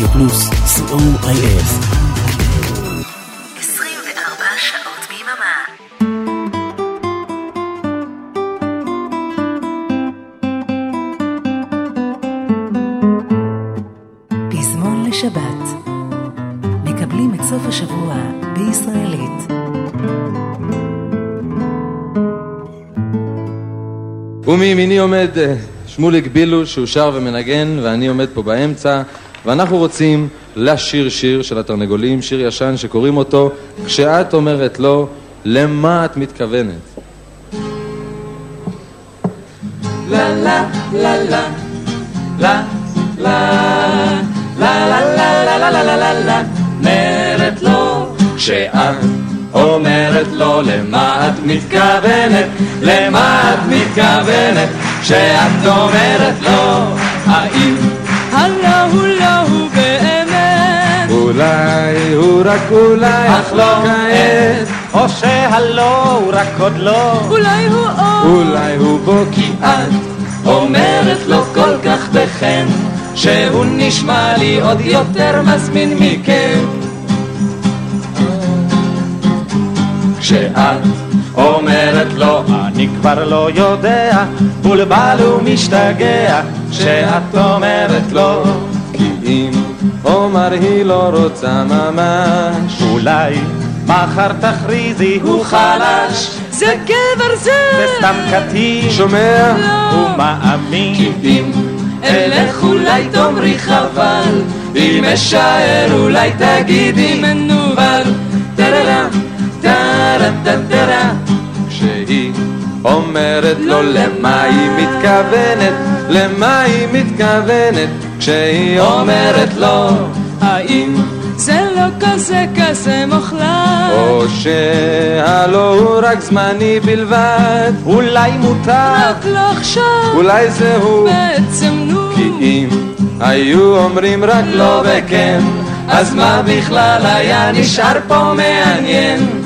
רדיו פלוס, co.il. 24 שעות ביממה. פזמון לשבת מקבלים את סוף השבוע בישראלית. ומימיני עומד שמוליק בילו שהוא שר ומנגן ואני עומד פה באמצע ואנחנו רוצים לשיר שיר של התרנגולים, שיר ישן שקוראים אותו כשאת אומרת לו למה את מתכוונת. לה לה לה לה לה לה לה לה לה לה לה לה לה לה אומרת לו כשאת אומרת לו למה את מתכוונת, למה את מתכוונת כשאת אומרת לו האם הלא הוא לא הוא באמת. אולי הוא רק אולי אך לא כעת. או שהלא הוא רק עוד לא. אולי הוא אור אולי הוא בו כי את אומרת לו כל כך בחן שהוא נשמע לי עוד יותר מזמין מכם כשאת אומרת לו אני כבר לא יודע בולבל ומשתגע כשאת אומרת לו כי אם עומר היא לא רוצה ממש. אולי מחר תכריזי הוא חלש. זה גבר זה. זה סתם קטין. שומע? הוא מאמין. כי אם אלך אולי תאמרי חבל. אם אשאר אולי תגידי מנוול. טררה טרה טרה אומרת לו למה היא מתכוונת? למה היא מתכוונת? כשהיא אומרת לו האם זה לא כזה כזה מוחלט? או שהלא הוא רק זמני בלבד? אולי מותר? רק לא עכשיו? אולי זהו? בעצם נו? כי אם היו אומרים רק לא וכן, אז מה בכלל היה נשאר פה מעניין?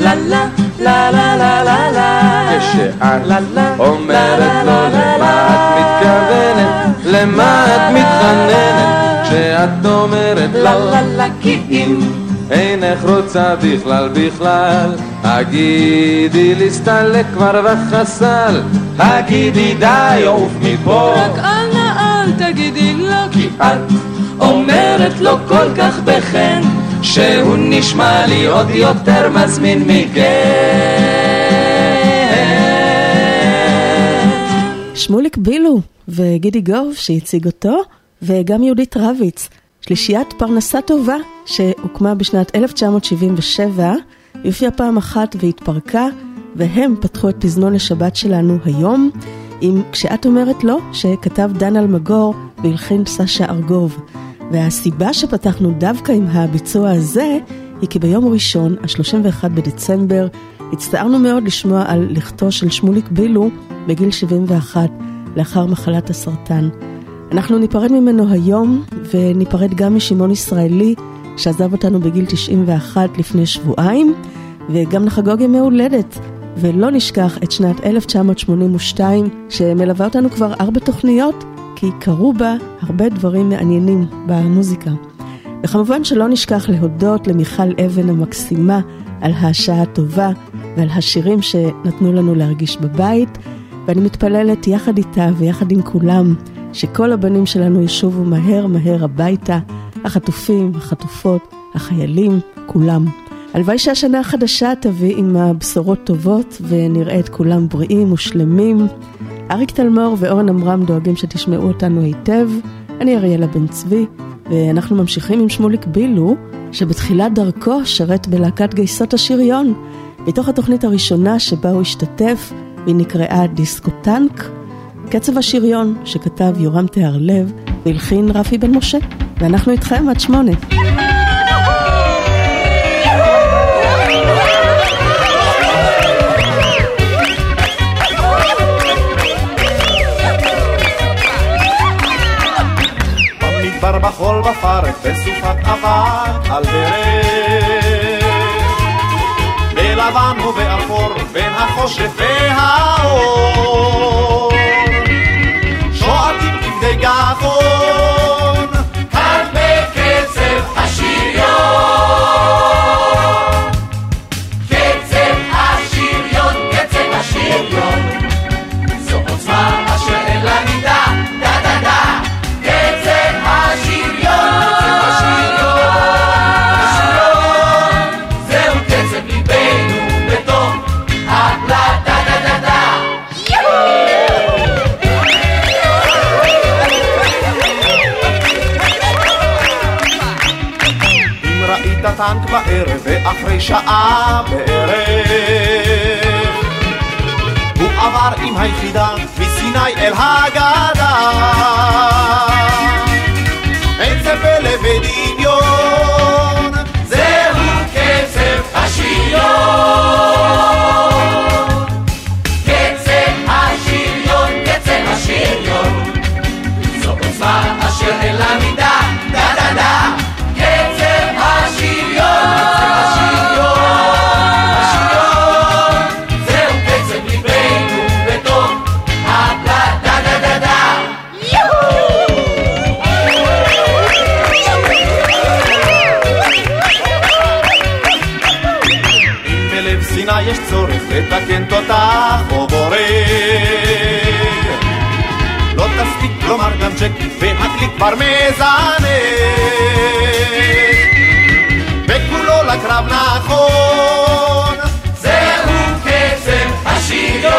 לה לה לה לה לה לה לה כשאת אומרת לו למה את מתכוונת, למה את מתחננת, כשאת אומרת לה כי אם אינך רוצה בכלל בכלל, הגידי להסתלק כבר וחסל, הגידי די עוף מפה רק אל נא אל תגידי לא כי את אומרת לו כל כך בחן שהוא נשמע לי עוד יותר מזמין מכם שמוליק בילו וגידי גוב שהציג אותו, וגם יהודית רביץ, שלישיית פרנסה טובה שהוקמה בשנת 1977, היא הופיעה פעם אחת והתפרקה, והם פתחו את פזמון לשבת שלנו היום, עם כשאת אומרת לא, שכתב דן אלמגור והלחין סשה ארגוב. והסיבה שפתחנו דווקא עם הביצוע הזה, היא כי ביום ראשון, ה-31 בדצמבר, הצטערנו מאוד לשמוע על לכתו של שמוליק בילו בגיל 71, לאחר מחלת הסרטן. אנחנו ניפרד ממנו היום, וניפרד גם משמעון ישראלי, שעזב אותנו בגיל 91 לפני שבועיים, וגם נחגוג ימי הולדת. ולא נשכח את שנת 1982, שמלווה אותנו כבר ארבע תוכניות, כי קרו בה הרבה דברים מעניינים במוזיקה. וכמובן שלא נשכח להודות למיכל אבן המקסימה על השעה הטובה ועל השירים שנתנו לנו להרגיש בבית, ואני מתפללת יחד איתה ויחד עם כולם, שכל הבנים שלנו ישובו מהר מהר הביתה, החטופים, החטופות, החיילים, כולם. הלוואי שהשנה החדשה תביא עימה בשורות טובות ונראה את כולם בריאים ושלמים. אריק תלמור ואורן עמרם דואגים שתשמעו אותנו היטב. אני אריאלה בן צבי, ואנחנו ממשיכים עם שמוליק בילו, שבתחילת דרכו שרת בלהקת גייסות השריון, מתוך התוכנית הראשונה שבה הוא השתתף, והיא נקראה דיסקו טנק. קצב השריון שכתב יורם תיארלב והלחין רפי בן משה, ואנחנו איתכם עד שמונה. בפרך בסופת אבק על דרך. בלבן ובאפור בין החושך והאור. שועטים כבדי גחון כאן הטנק בערב ואחרי שעה בערך הוא עבר עם היחידה מסיני אל הגדה. ברמזנק וכולו לקרב נכון זהו קצב השוויון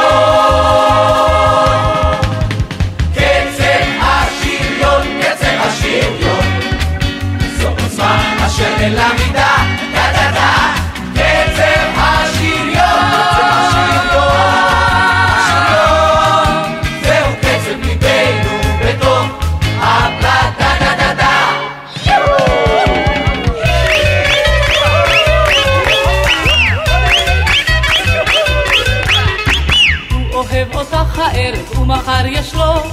קצב השוויון, קצב השוויון זו עוצמה אשר אליו כבר יש לו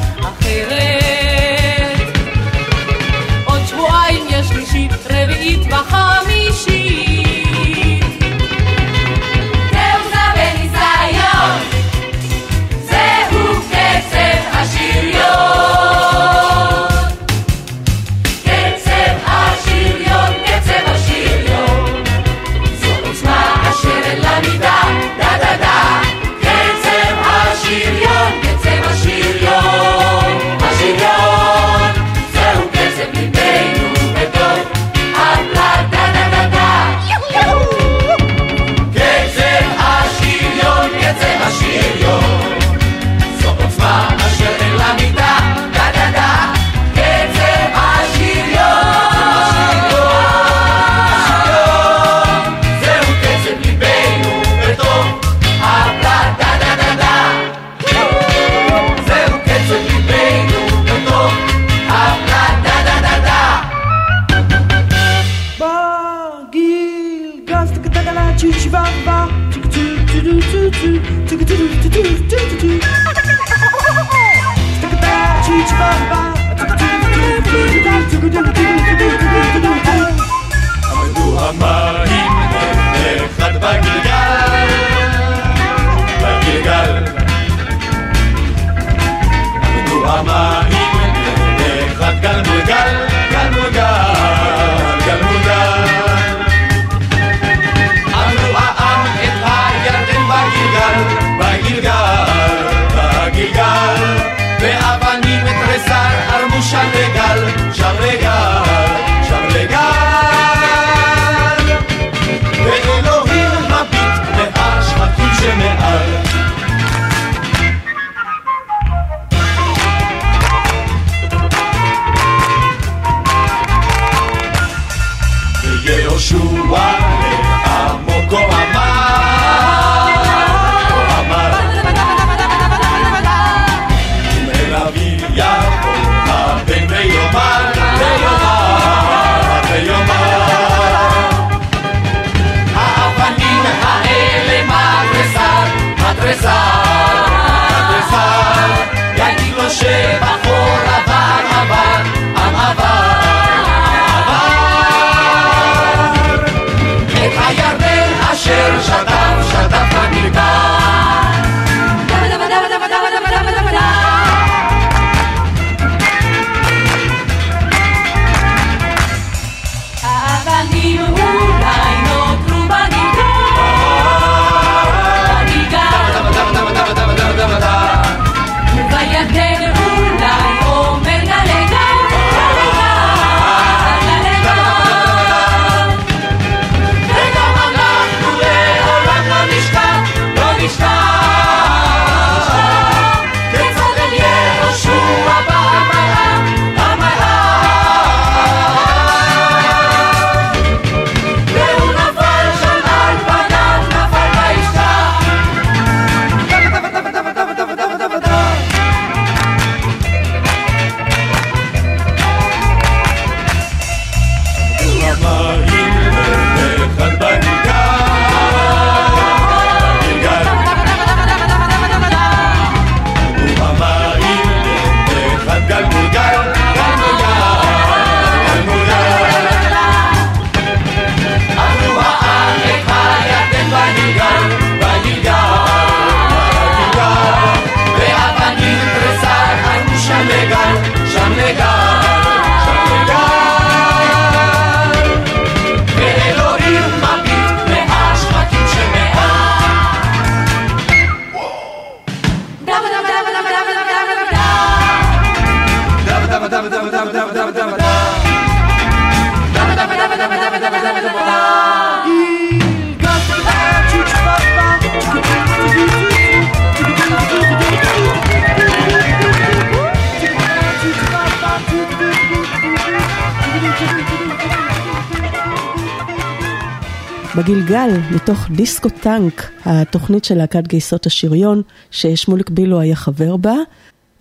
בגלגל, מתוך דיסקו טנק, התוכנית של להקת גייסות השריון, ששמוליק בילו היה חבר בה,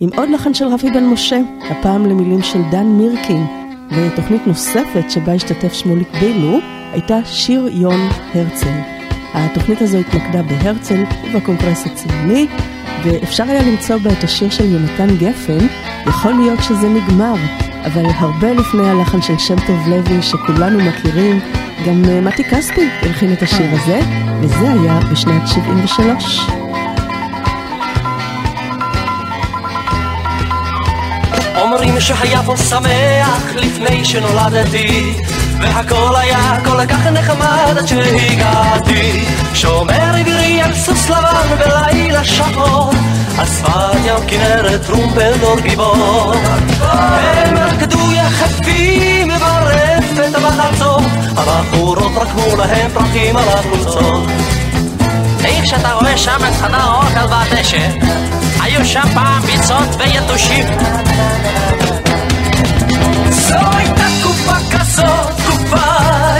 עם עוד לחן של רפי בן משה, הפעם למילים של דן מירקין, ותוכנית נוספת שבה השתתף שמוליק בילו, הייתה שיר יון הרצל. התוכנית הזו התמקדה בהרצל ובקונגרס הציוני, ואפשר היה למצוא בה את השיר של יונתן גפן, יכול להיות שזה נגמר, אבל הרבה לפני הלחן של שם טוב לוי שכולנו מכירים, גם אה, מתי כספי הלחין את השיר הזה, וזה היה בשנת 73. אומרים שהיה פה שמח לפני שנולדתי והכל היה כל כך נחמד עד שהגעתי. שומר עברי על סוס לבן בלילה שחור על שפת ים כנרת טרומפלדור גיבור. הם רקדו יחפים ברפת בחצות הבחורות רקמו להם פרחים על החולצות. איך שאתה רואה שם את חדר האוכל והדשא היו שם פעם ביצות ויתושים. זו הייתה תקופה כזאת,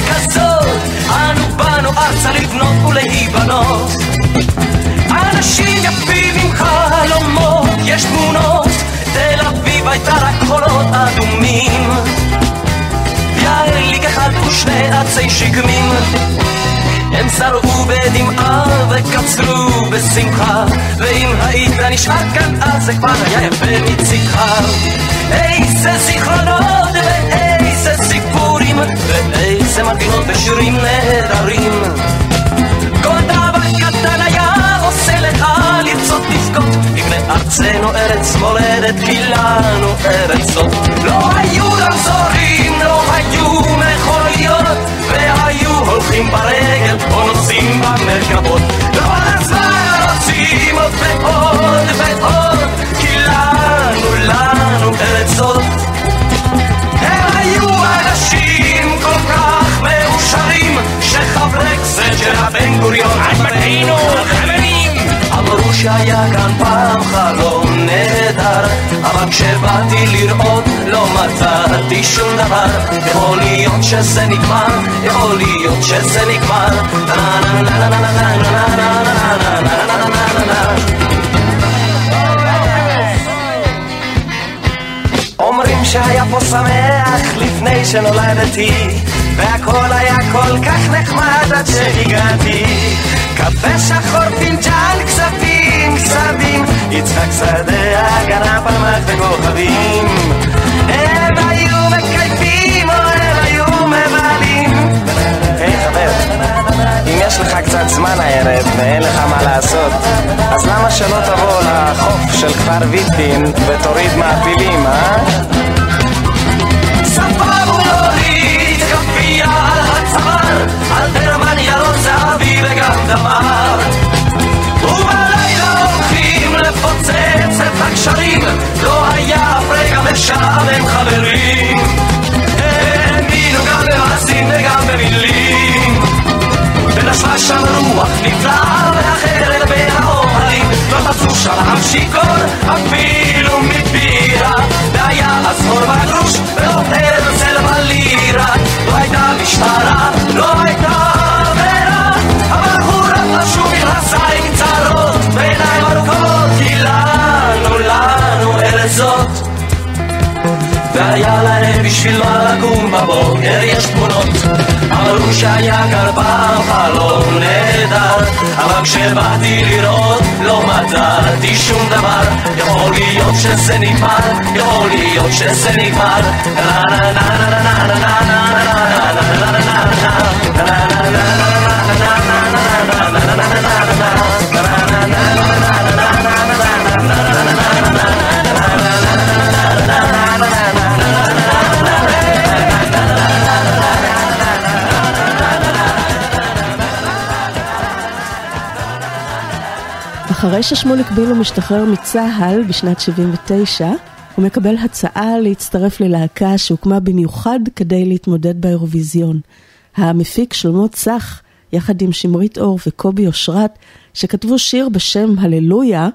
כזאת. אנו באנו ארצה לבנות ולהיבנות. אנשים יפים עם חלומות, יש תמונות. תל אביב הייתה רק חולות אדומים. יאיר ליג אחד ושני עצי שקמים הם זרעו בדמעה וקצרו בשמחה. ואם היית נשאר כאן אז זה כבר היה יפה מצידך איזה זיכרונות ואיזה סיפורים ואיזה מרגינות ושירים נהדרים. כל דבר קטן היה עושה לך לרצות לבכות. מבני ארצנו ארץ מולדת כי לנו ארץ זאת. לא היו רמזורים, לא היו מכוניות והיו הולכים ברגל או נוסעים במרכבות. לא הזמן רוצים עוד ועוד ועוד כי לנו, לנו ארץ זאת כל כך מאושרים שחברי כנסת של הבן גוריון עד בתינו חברים אמרו שהיה כאן פעם חלום נהדר אבל כשבאתי לראות לא מצאתי שום דבר יכול להיות שזה נגמר יכול להיות שזה נגמר אומרים שהיה פה שמח לפני שנולדתי והכל היה כל כך נחמד עד שהגעתי. קפה שחור, פינג'אן, כספים, כספים יצחק שדה, הגנה פלמח וכוכבים. הם היו מקייפים אם יש לך קצת זמן הערב ואין לך מה לעשות אז למה שלא תבוא לחוף של כפר ויטין ותוריד מעפילים, אה? על דרמן ירוק זהבי וגם דמר. ובלילה הולכים לפוצץ את הגשרים לא היה אף רגע משעמם חברים. האמינו גם במעשים וגם במילים ונשבה שם רוח נפלאה ואחרת בין האוהלים. לא תפסו שם עם שיכור אפילו מבירה. והיה אז חור בגרוש ולא הרצל בלירה לא הייתה משטרה, לא הייתה בשביל מה לקום בבוקר יש תמונות אמרו שהיה כאן פעם חלום נהדר אבל כשבאתי לראות לא מצאתי שום דבר יכול להיות שזה נגמר יכול להיות שזה נגמר אחרי ששמוליק בילו משתחרר מצה"ל בשנת 79, הוא מקבל הצעה להצטרף ללהקה שהוקמה במיוחד כדי להתמודד באירוויזיון. המפיק שלמה צח, יחד עם שמרית אור וקובי אושרת, שכתבו שיר בשם הללויה,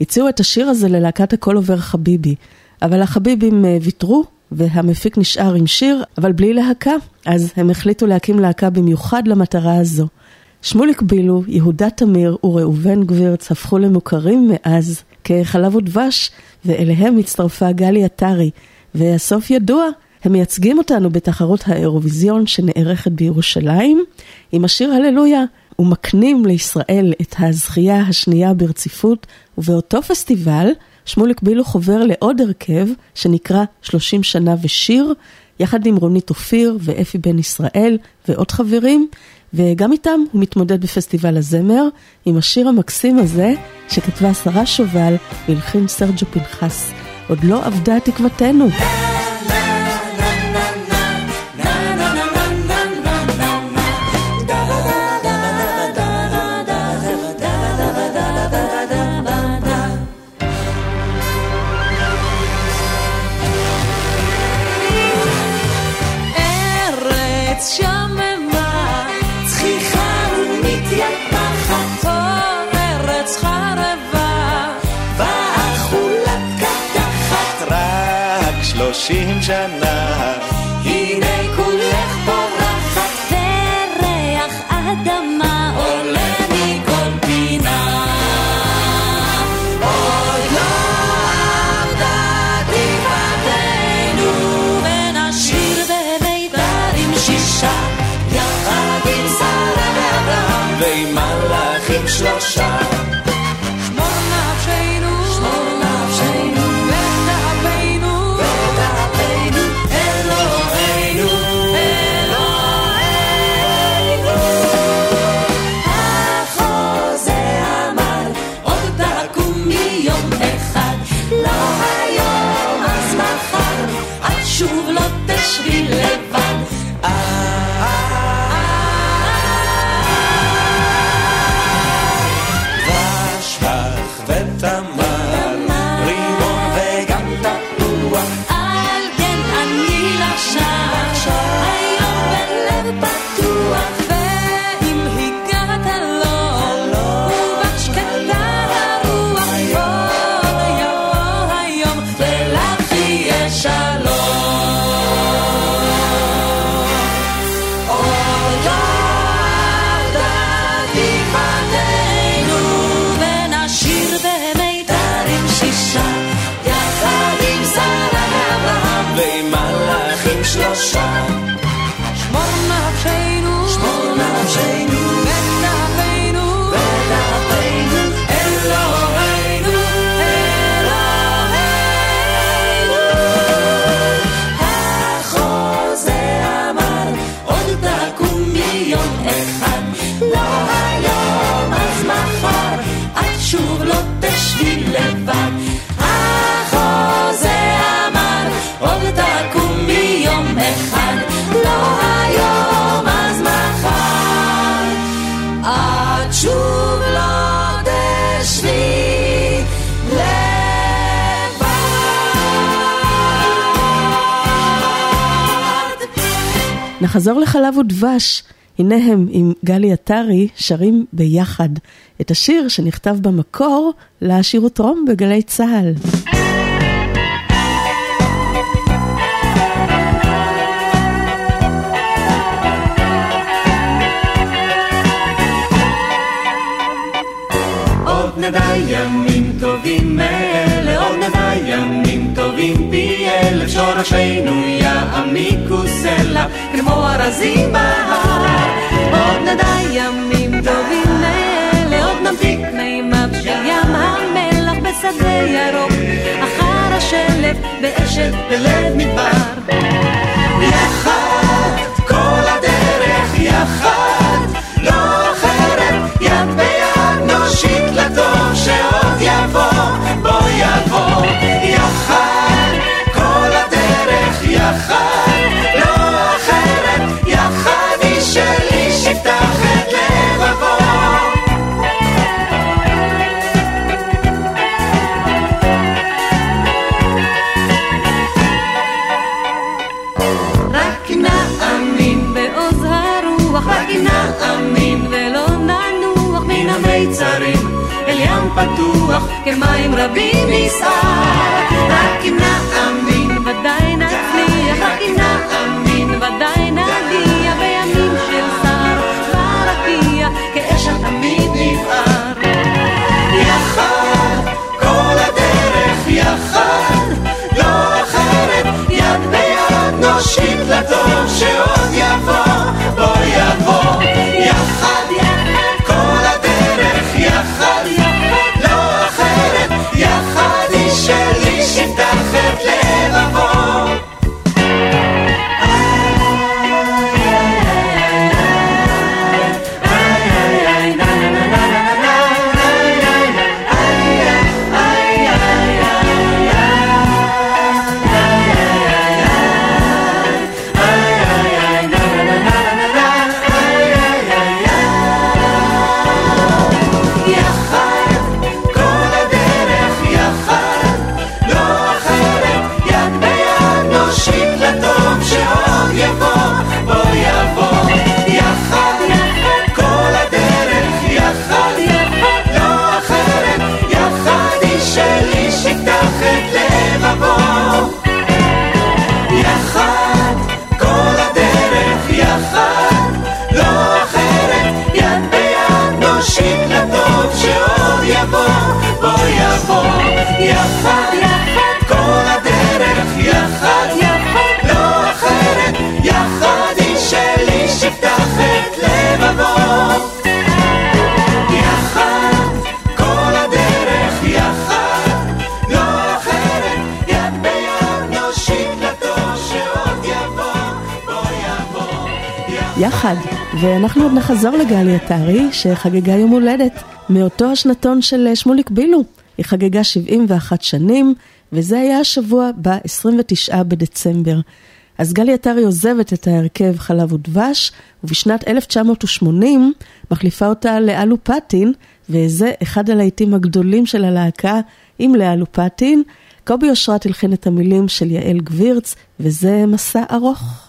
הציעו את השיר הזה ללהקת הכל עובר חביבי. אבל החביבים אה, ויתרו, והמפיק נשאר עם שיר, אבל בלי להקה, אז הם החליטו להקים להקה במיוחד למטרה הזו. שמוליק בילו, יהודה תמיר וראובן גבירץ הפכו למוכרים מאז כחלב ודבש, ואליהם הצטרפה גלי עטרי. והסוף ידוע, הם מייצגים אותנו בתחרות האירוויזיון שנערכת בירושלים, עם השיר הללויה, ומקנים לישראל את הזכייה השנייה ברציפות, ובאותו פסטיבל, שמוליק בילו חובר לעוד הרכב שנקרא 30 שנה ושיר, יחד עם רונית אופיר ואפי בן ישראל ועוד חברים, וגם איתם הוא מתמודד בפסטיבל הזמר עם השיר המקסים הזה שכתבה שרה שובל והלחין סרג'ו פנחס. עוד לא אבדה תקוותנו. שלושים שנה. הנה נחזור לחלב ודבש. הנה הם עם גלי עטרי שרים ביחד את השיר שנכתב במקור לשירוטרום בגלי צה"ל. נדע ימים טובים מאלה, נדע ימים טובים פי אלף, שורשינו יעמיקו סלע, כמו ארזים בהר. עוד נדע ימים טובים מאלה, עוד נמתיק מימיו של ים המלח בשדה ירוק, אחר השלף באשת בלב מדבר. יחד כל כמים רבים נסער, רק אם נאמין ודאי נצליח, רק אם נאמין ודאי נגיע בימים של שר. ורקיע, כאש התמיד נבער. יחד, כל הדרך יחד, לא אחרת, יד ביד נושיט לטוב שעוד יבוא, יחד, ואנחנו עוד נחזור לגלי עטרי, שחגגה יום הולדת מאותו השנתון של שמוליק בילו. היא חגגה 71 שנים, וזה היה השבוע ב-29 בדצמבר. אז גלי עטרי עוזבת את ההרכב חלב ודבש, ובשנת 1980 מחליפה אותה לאה לופטין, וזה אחד הלהיטים הגדולים של הלהקה עם לאה לופטין. קובי אושרת הלחין את המילים של יעל גבירץ, וזה מסע ארוך.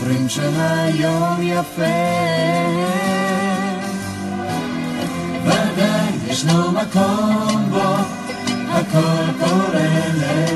זוכרים שהיום יפה. ודאי ישנו מקום בו הכל קורה לאט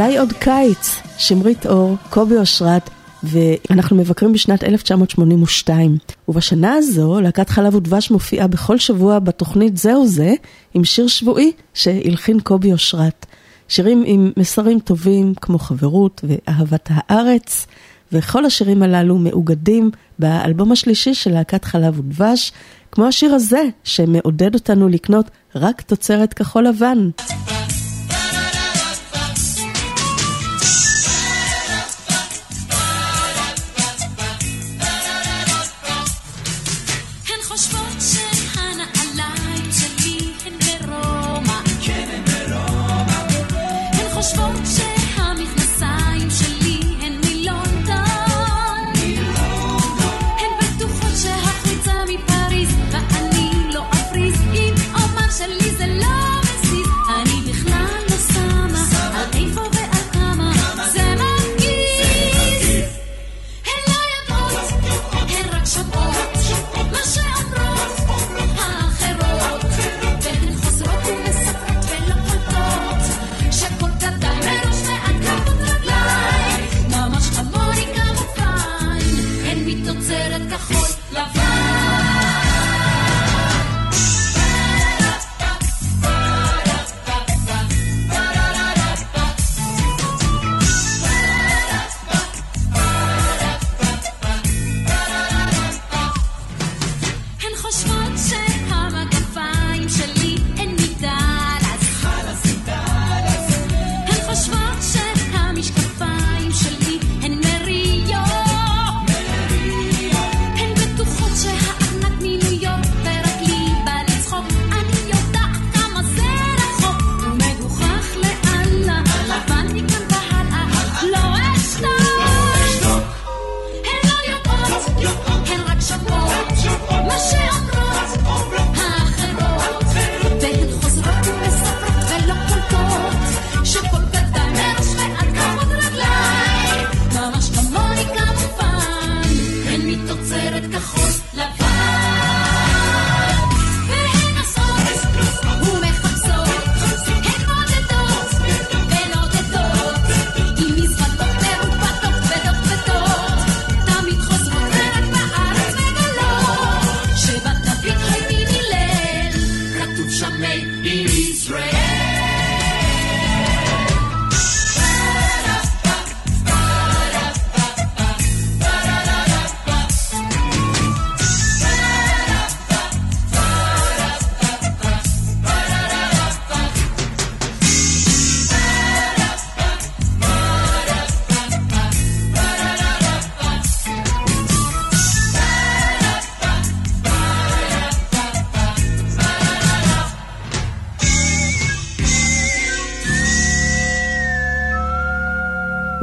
אולי עוד קיץ, שמרית אור, קובי אושרת, ואנחנו מבקרים בשנת 1982. ובשנה הזו, להקת חלב ודבש מופיעה בכל שבוע בתוכנית זהו זה, עם שיר שבועי שהלחין קובי אושרת. שירים עם מסרים טובים כמו חברות ואהבת הארץ, וכל השירים הללו מאוגדים באלבום השלישי של להקת חלב ודבש, כמו השיר הזה, שמעודד אותנו לקנות רק תוצרת כחול לבן.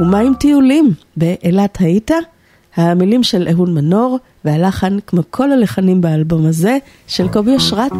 ומה עם טיולים? באילת היית? המילים של אהוד מנור והלחן, כמו כל הלחנים באלבום הזה, של קובי אשרת.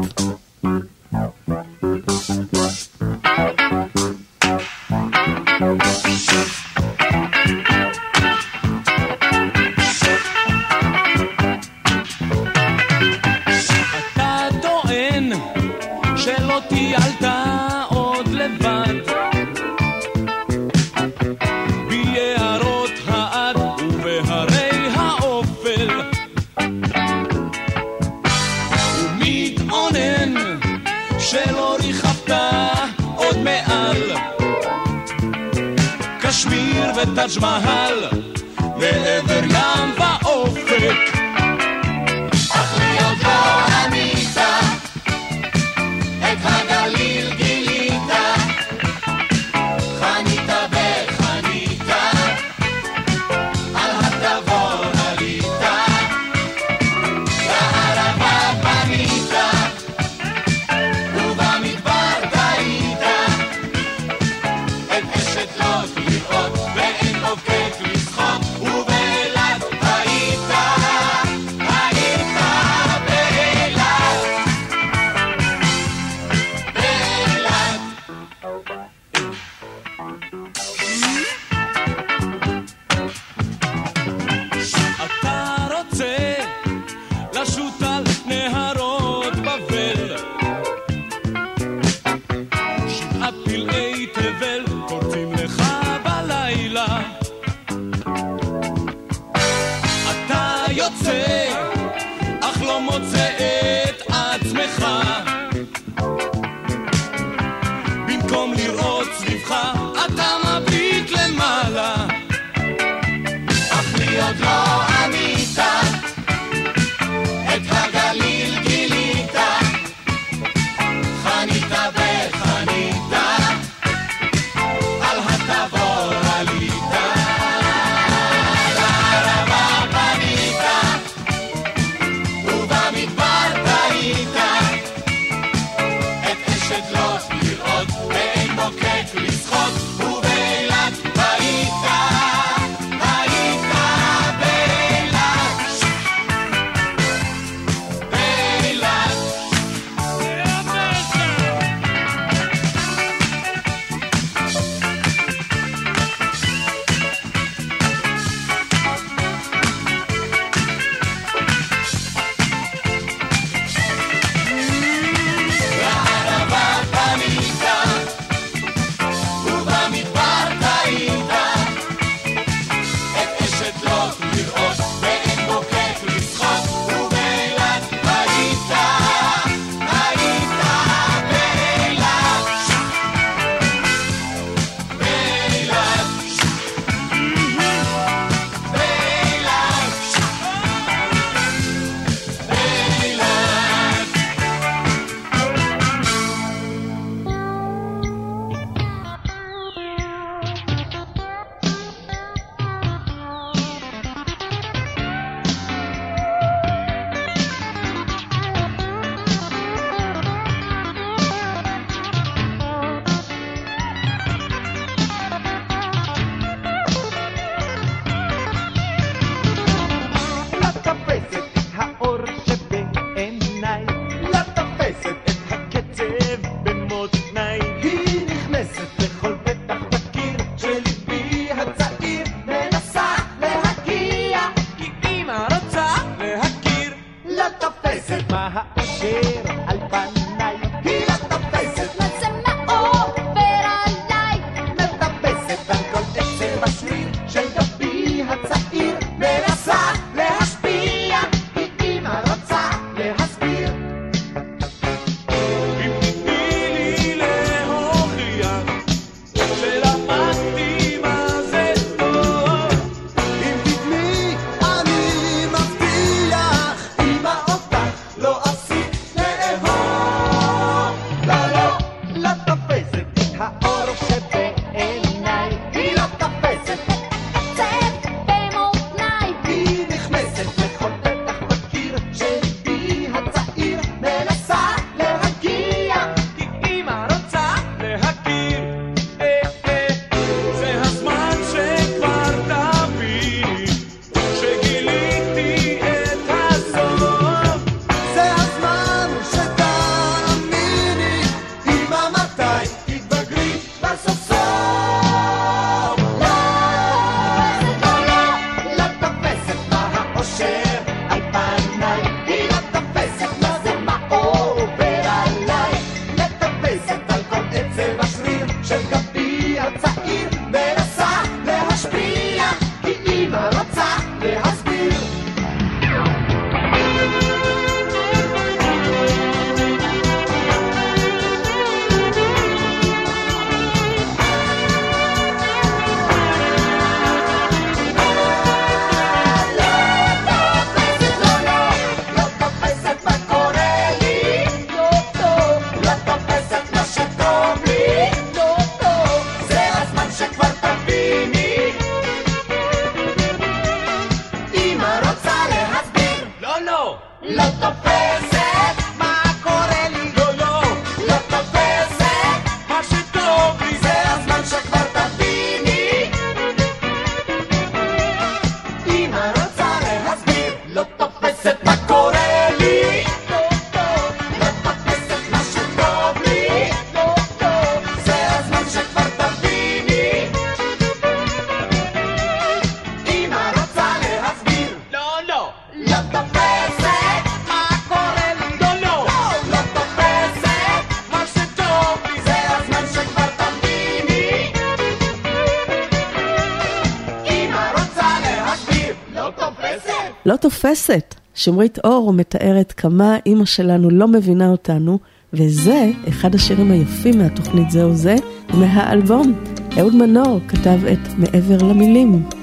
הכנסת. שמרית אור מתארת כמה אימא שלנו לא מבינה אותנו, וזה אחד השירים היפים מהתוכנית זהו זה, מהאלבום. אהוד מנור כתב את מעבר למילים.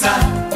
time.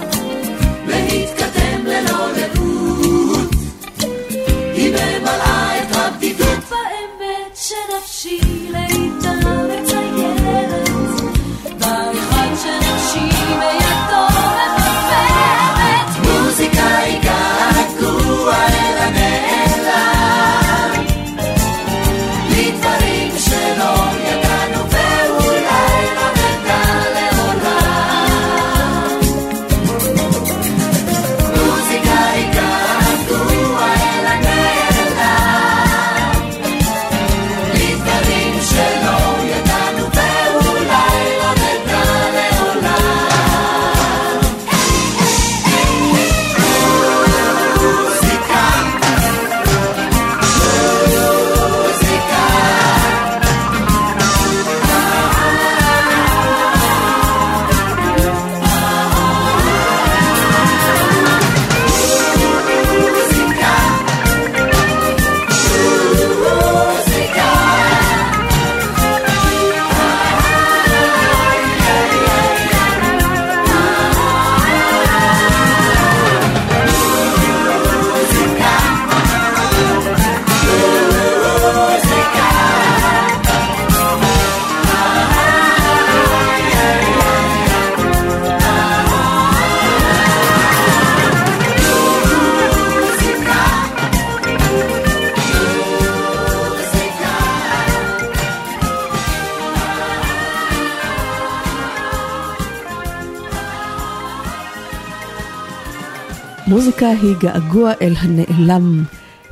היא געגוע אל הנעלם,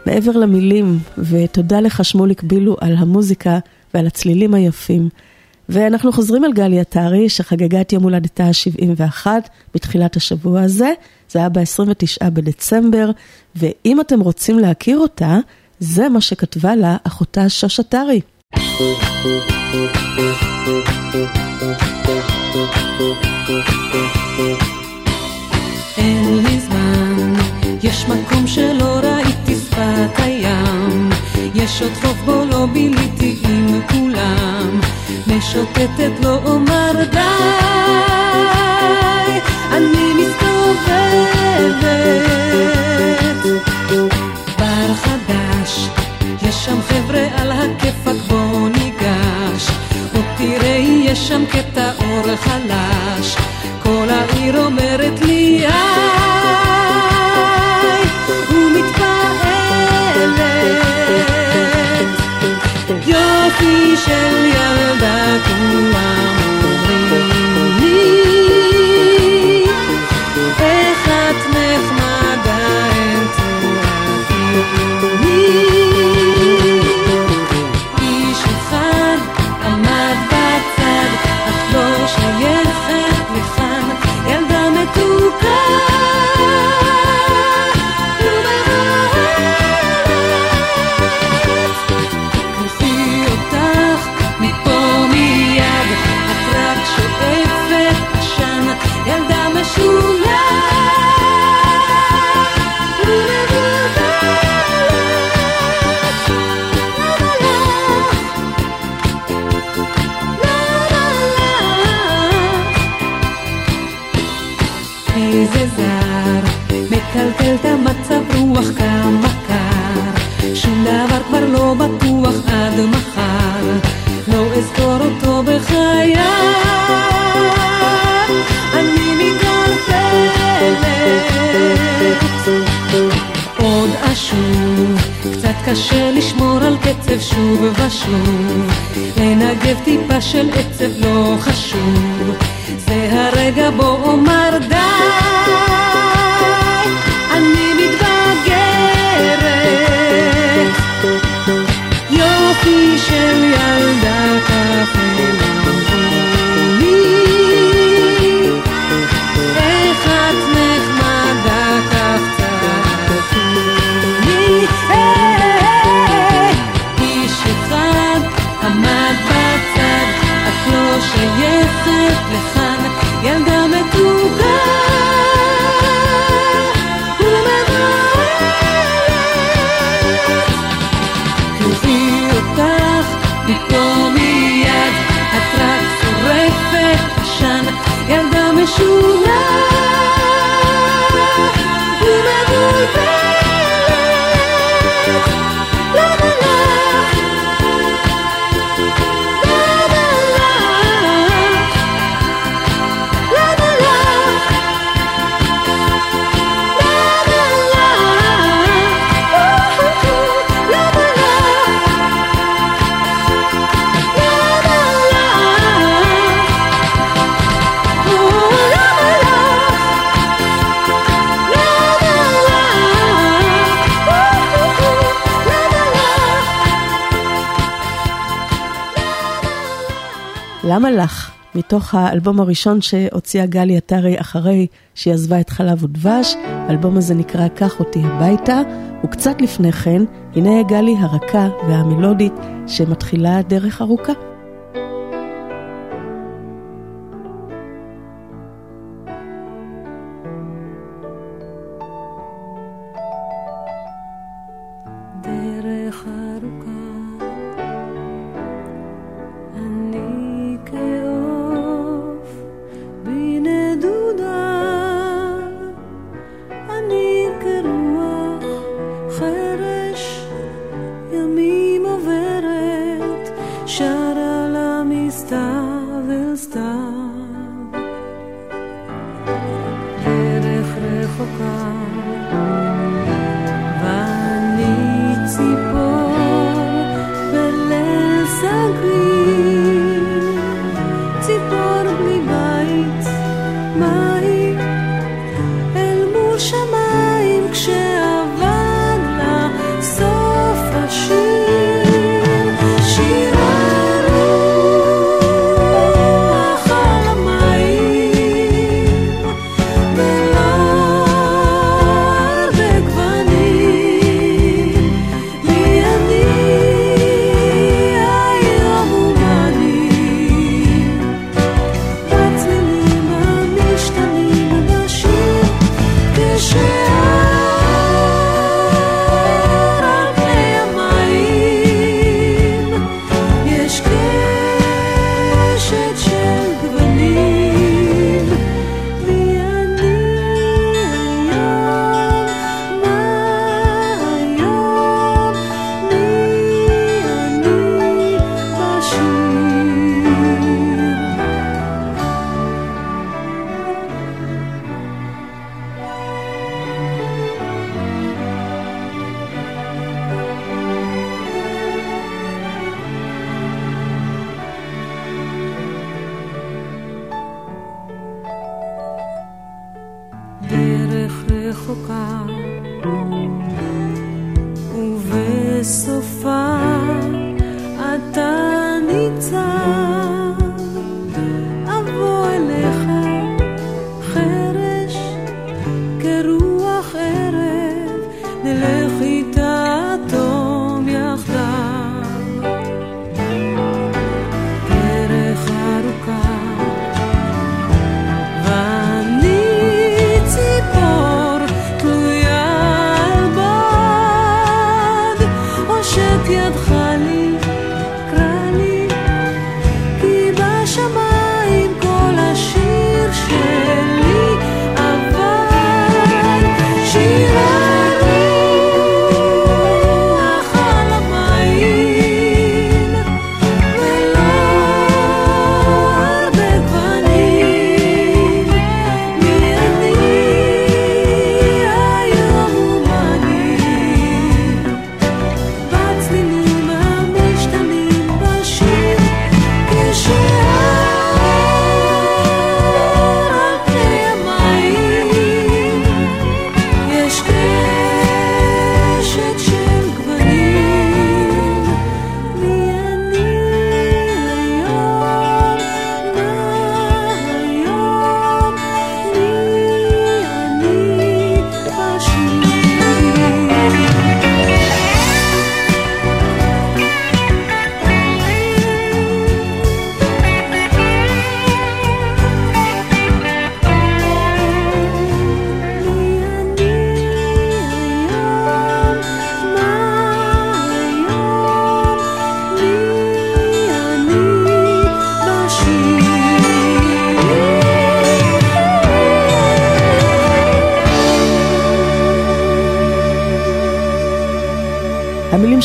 מעבר למילים, ותודה לך שמוליק בילו על המוזיקה ועל הצלילים היפים. ואנחנו חוזרים על גלי עטרי, שחגגה את יום הולדתה ה-71 בתחילת השבוע הזה, זה היה ב-29 בדצמבר, ואם אתם רוצים להכיר אותה, זה מה שכתבה לה אחותה שוש עטרי. אין לי זמן, יש מקום שלא ראיתי שפת הים, יש עוד חוף בו לא ביליתי עם כולם, משוטטת לא אומר די, אני מסתובבת. בר חדש, יש שם חבר'ה על הכיפאק בוא ניגש, עוד תראה יש שם קטע אור חלש. כל העיר אומרת לי היי in מחר, לא אזכור אותו בחיי, אני מתערפלת, עוד אשוב, קצת קשה לשמור על קצב שוב ושוב, לנגב טיפה של עצב לא חשוב, זה הרגע בו אומר די, למה לך? מתוך האלבום הראשון שהוציאה גלי עטרי אחרי שהיא עזבה את חלב ודבש, האלבום הזה נקרא "קח אותי הביתה", וקצת לפני כן, הנה גלי הרכה והמלודית שמתחילה דרך ארוכה.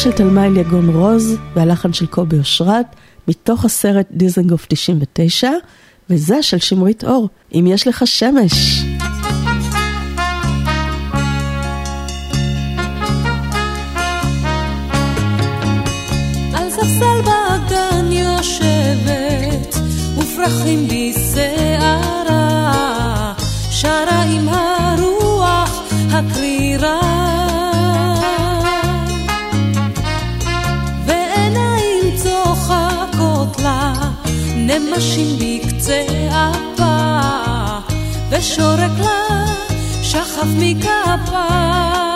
של תלמי יגון רוז והלחן של קובי אושרת מתוך הסרט דיזנגוף 99 וזה של שמרית אור, אם יש לך שמש. ספסל באגן יושבת, ופרחים נמשים בקצה אפה, ושורק לה שחף מכפה.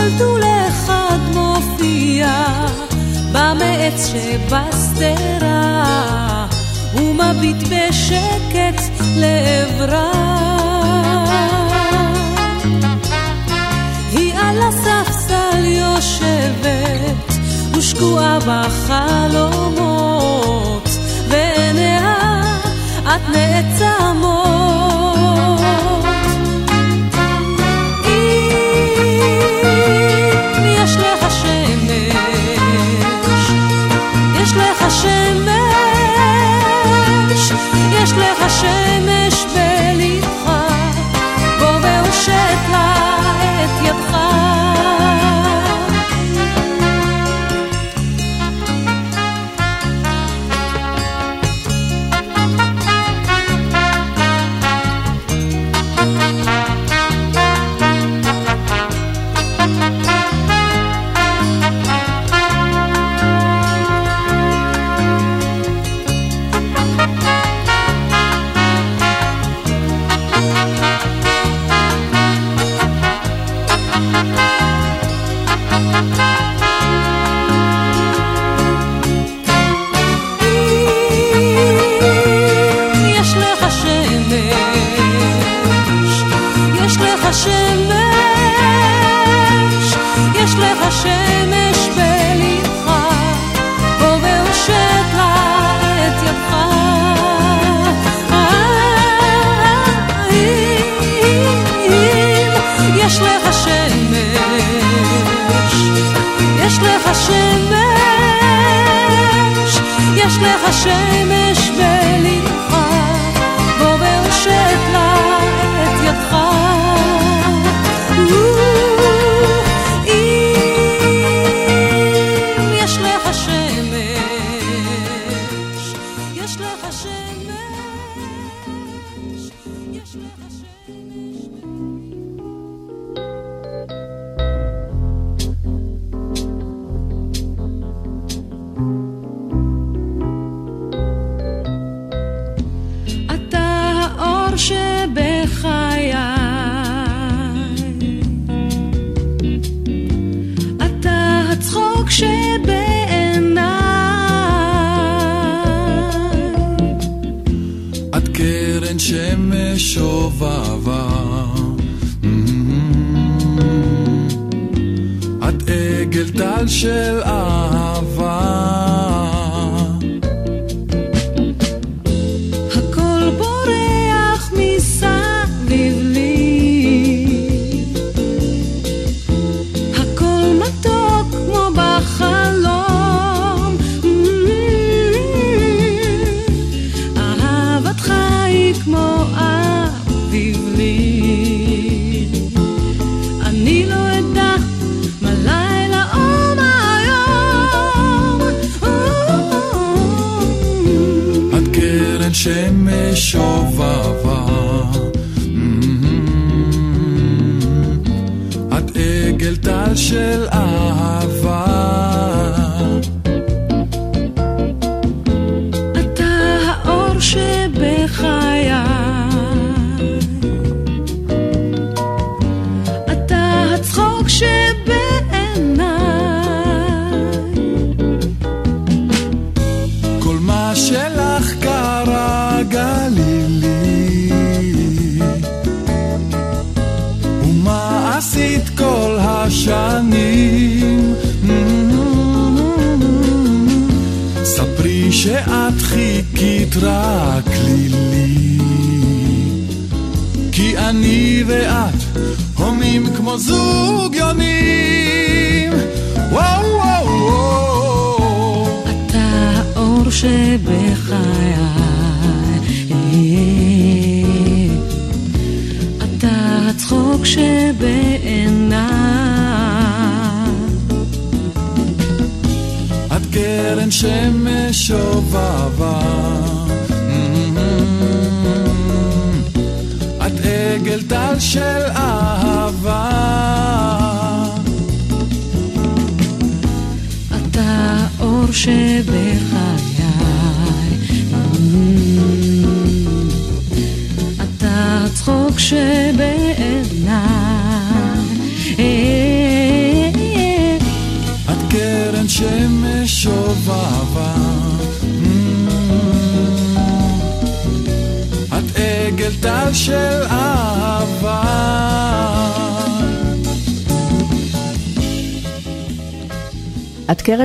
חתלתול אחד מופיע במעץ שבשדרה, ומביט בשקט לעברה. היא על הסף יושבת ושקועה בחלומות ועיניה את נעצמות יש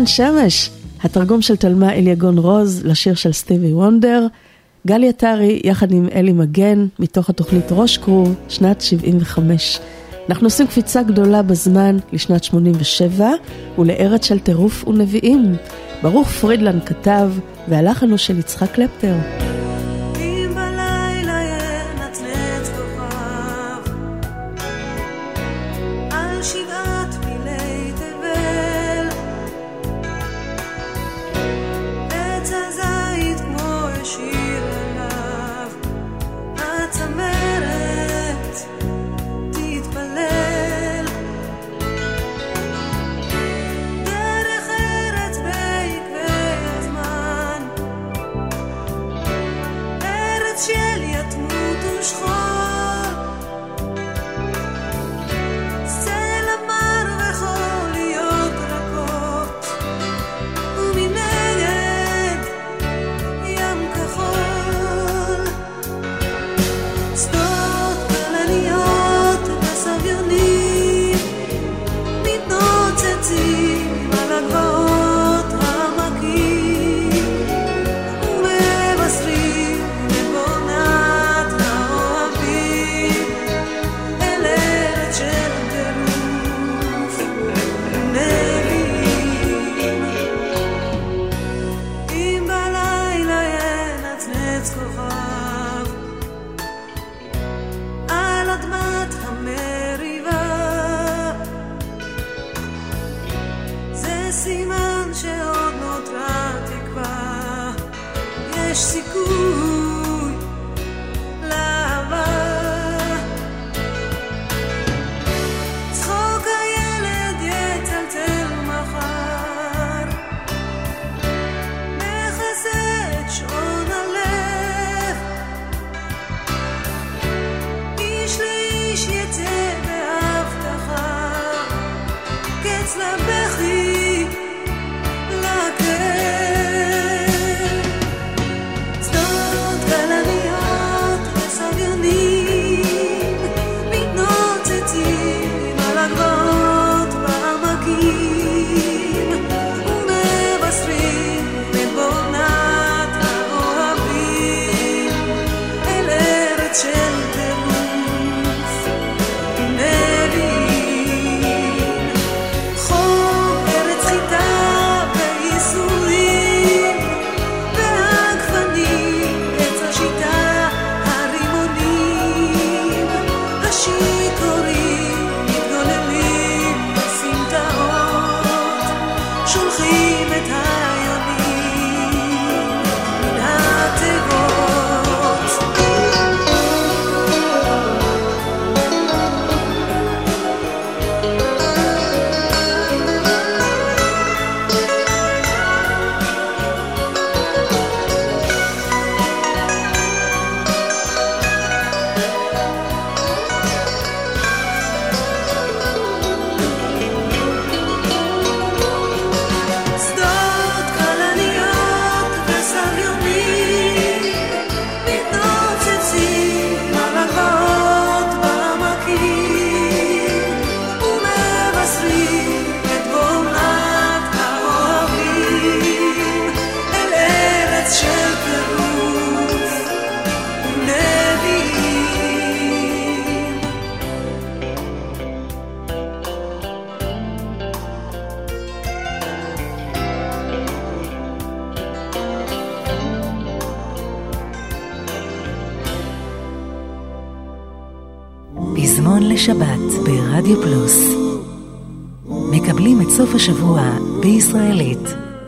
עידן שמש, התרגום של תלמה אליגון רוז לשיר של סטיבי וונדר, גלי עטרי יחד עם אלי מגן, מתוך התוכנית ראש קרוב, שנת 75. אנחנו עושים קפיצה גדולה בזמן לשנת 87 ולארץ של טירוף ונביאים. ברוך פרידלן כתב, והלך הוא של יצחק קלפטר.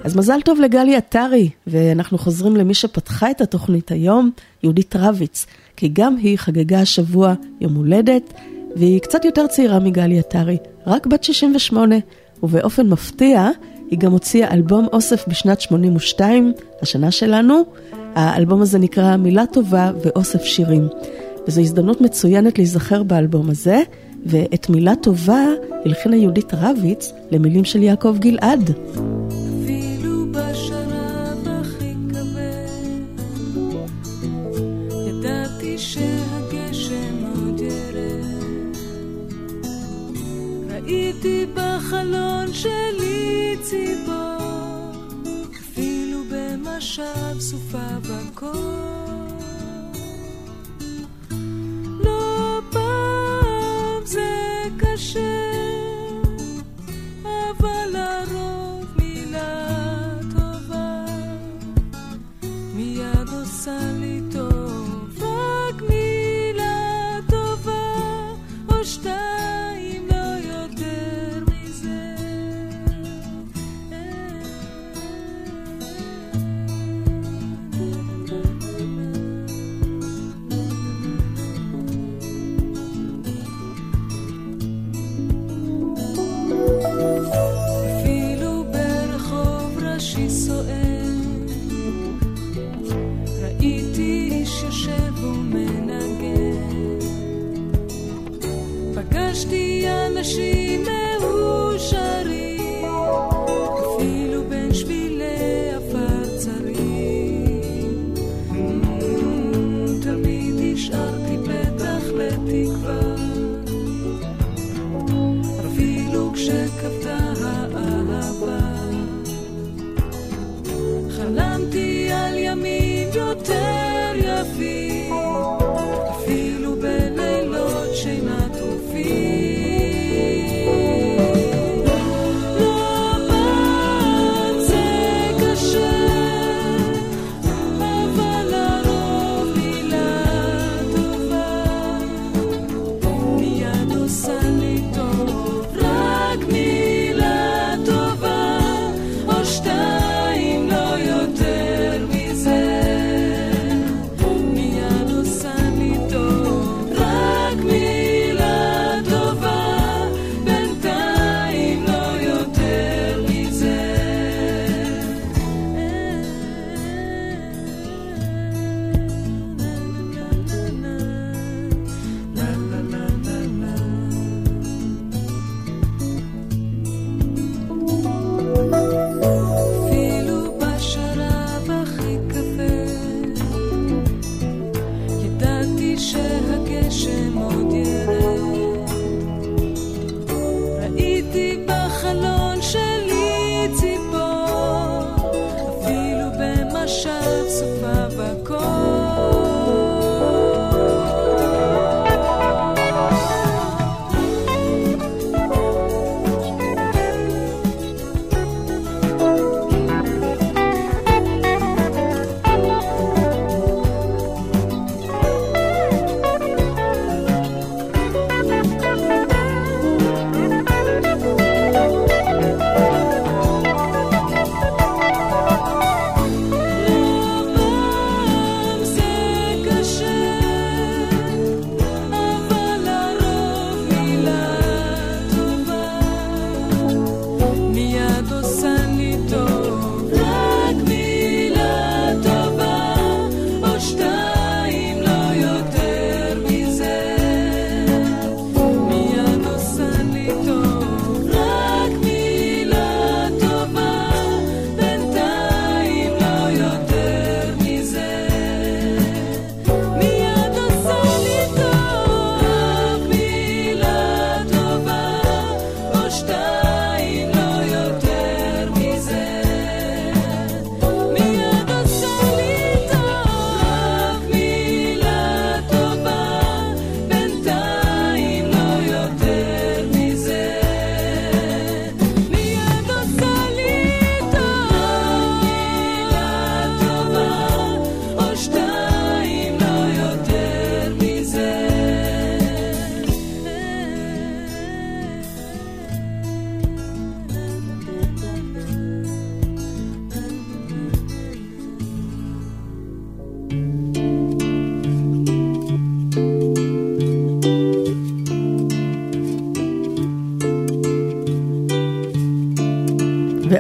אז מזל טוב לגלי עטרי, ואנחנו חוזרים למי שפתחה את התוכנית היום, יהודית רביץ, כי גם היא חגגה השבוע יום הולדת, והיא קצת יותר צעירה מגלי עטרי, רק בת 68, ובאופן מפתיע, היא גם הוציאה אלבום אוסף בשנת 82, השנה שלנו. האלבום הזה נקרא מילה טובה ואוסף שירים. וזו הזדמנות מצוינת להיזכר באלבום הזה, ואת מילה טובה הלחינה יהודית רביץ למילים של יעקב גלעד. ראיתי בחלון שלי ציפור, אפילו במשב סופה בקור.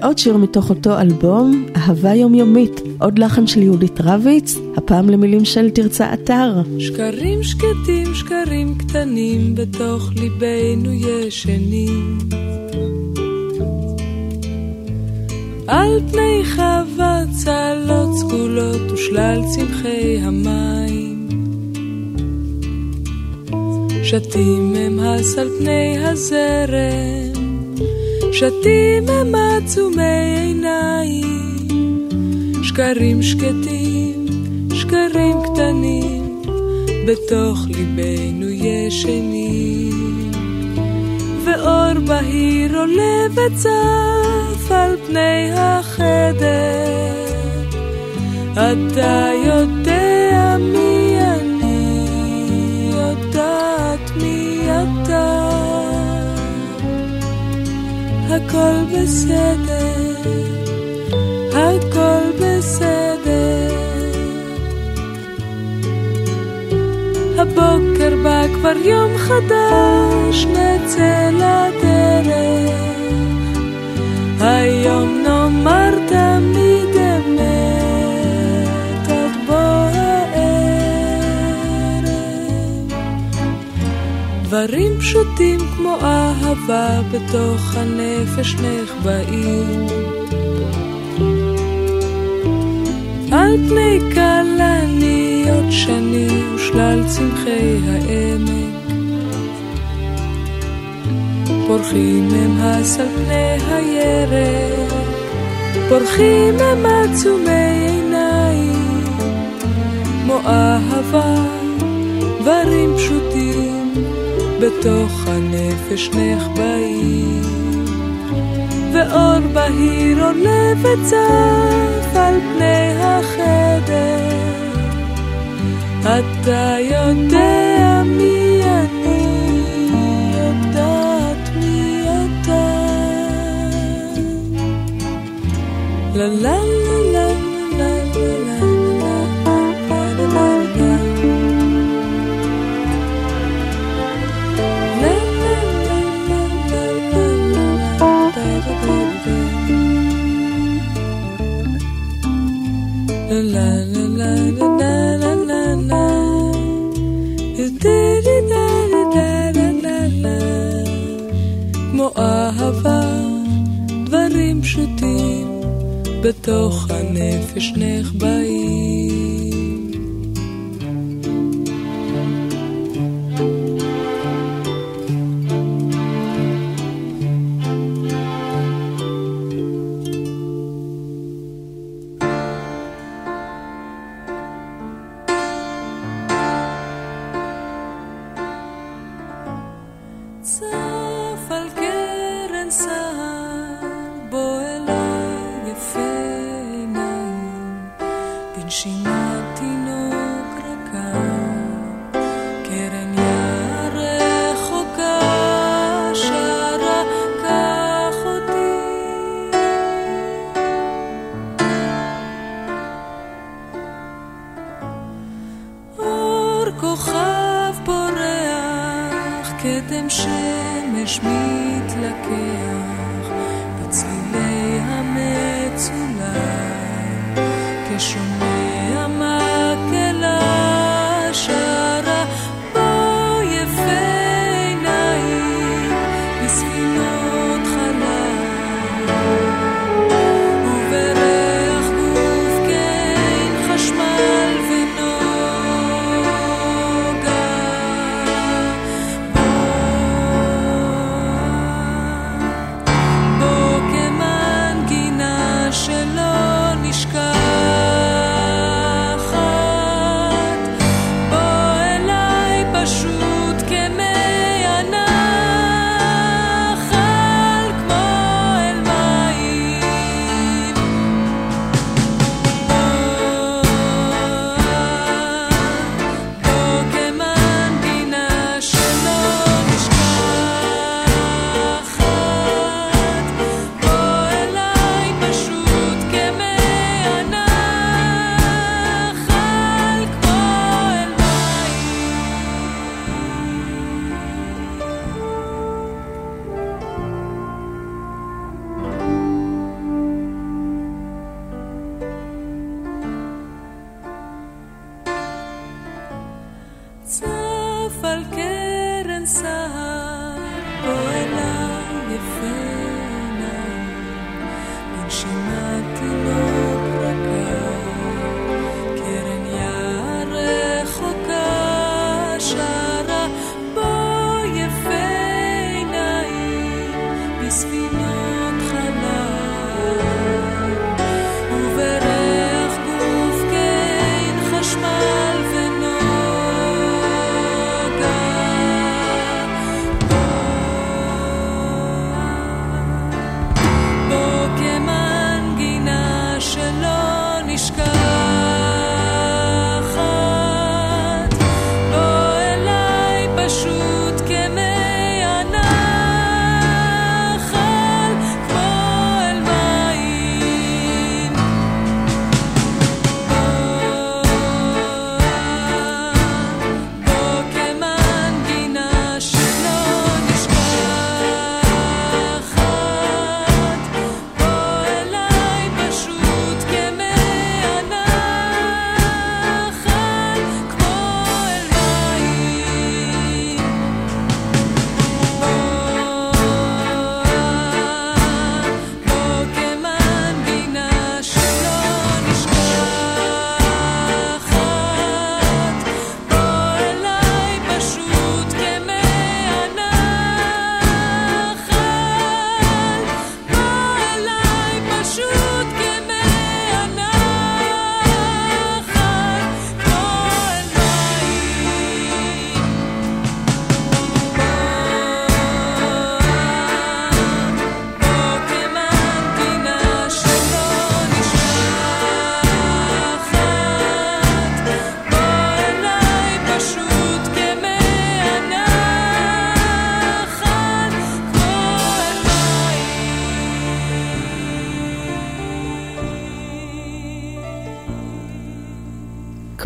ועוד שיר מתוך אותו אלבום, אהבה יומיומית, עוד לחן של יהודית רביץ, הפעם למילים של תרצה אתר. שקרים שקטים, שקרים קטנים, בתוך ליבנו ישנים. על פני חווה צלות סגולות ושלל צמחי המים. שתים הם הס על פני הזרם, שתים הם עצומי עיניים. שקרים שקטים, שקרים קטנים, בתוך ליבנו ישנים. ואור בהיר עולה וצף על פני החדר. אתה הכל בסדר, הכל בסדר. הבוקר בא כבר יום חדש, נצא לדרך. היום נאמר תמיד אמת, עד בוא הערב. דברים פשוטים כמו אהבה בתוך הנפש נחבאים. על פני כלניות שני ושלל צמחי העמק. פורחים הם הס על פני הירק, פורחים הם עצומי עיניים, כמו אהבה, דברים פשוטים, בתוך הנפש נחבאים. ואור בהיר עולה וצף על פני החדר. אתה יודע מי אני, יודעת מי אתה. לה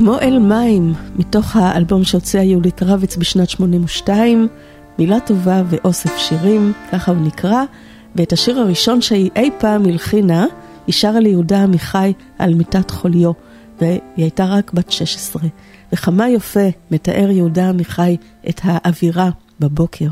כמו אל מים, מתוך האלבום שהוציאה יהודית רביץ בשנת 82, מילה טובה ואוסף שירים, ככה הוא נקרא, ואת השיר הראשון שהיא אי פעם הלחינה, היא שרה ליהודה עמיחי על מיטת חוליו, והיא הייתה רק בת 16. וכמה יפה מתאר יהודה עמיחי את האווירה בבוקר.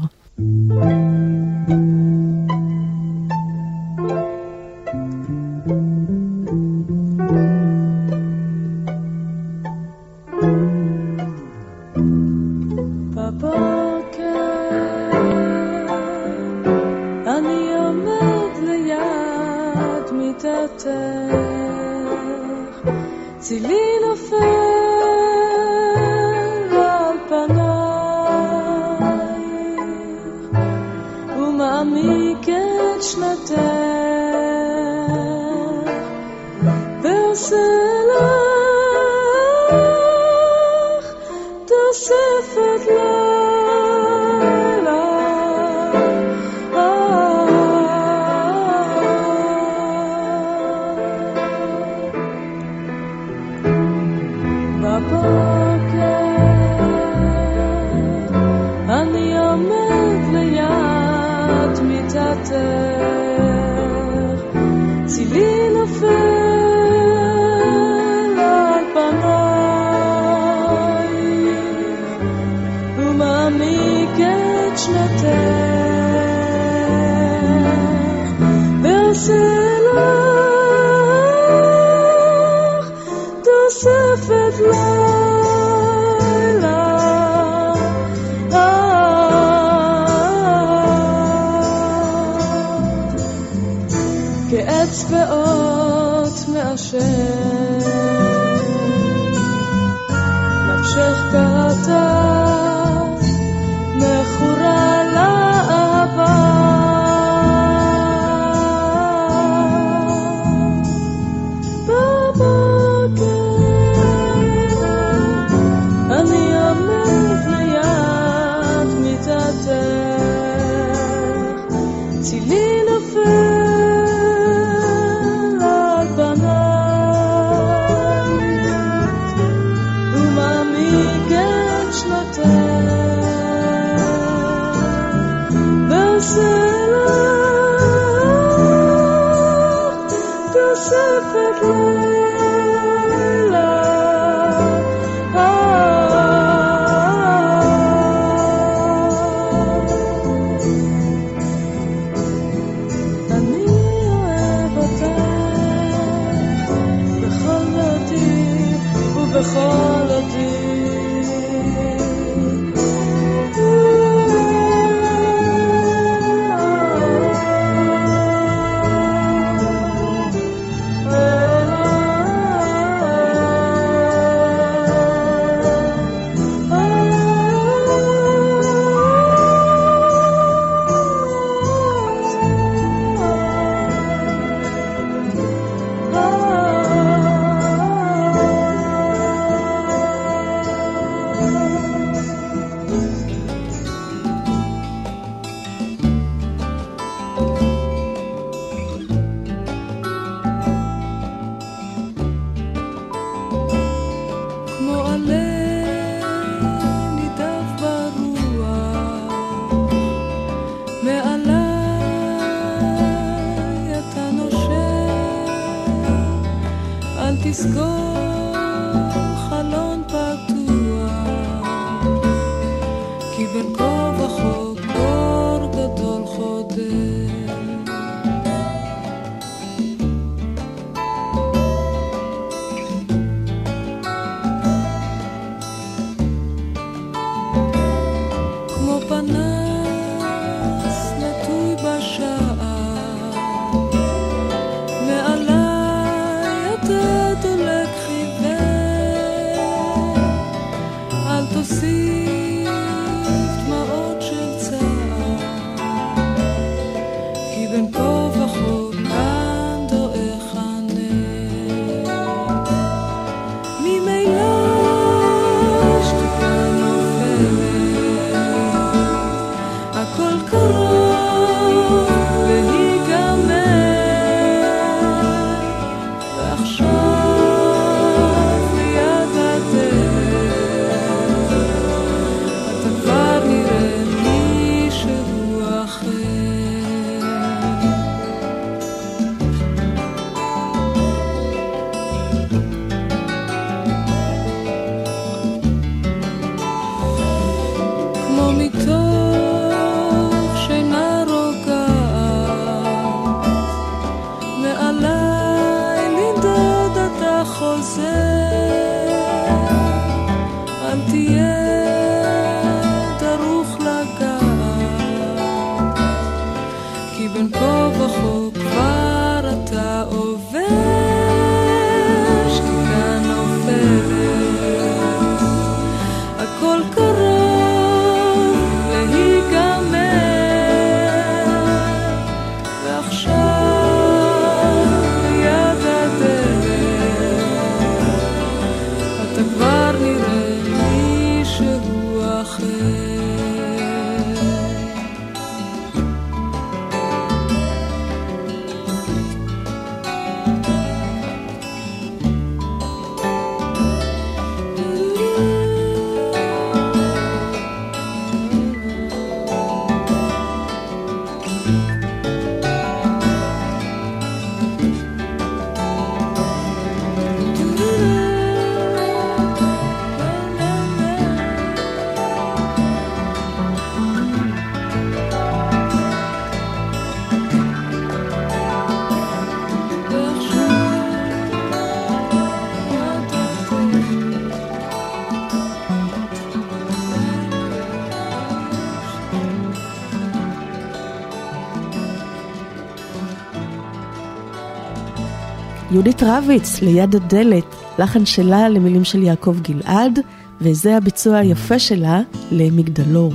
יהודית רביץ, ליד הדלת, לחן שלה למילים של יעקב גלעד, וזה הביצוע היפה שלה למגדלור.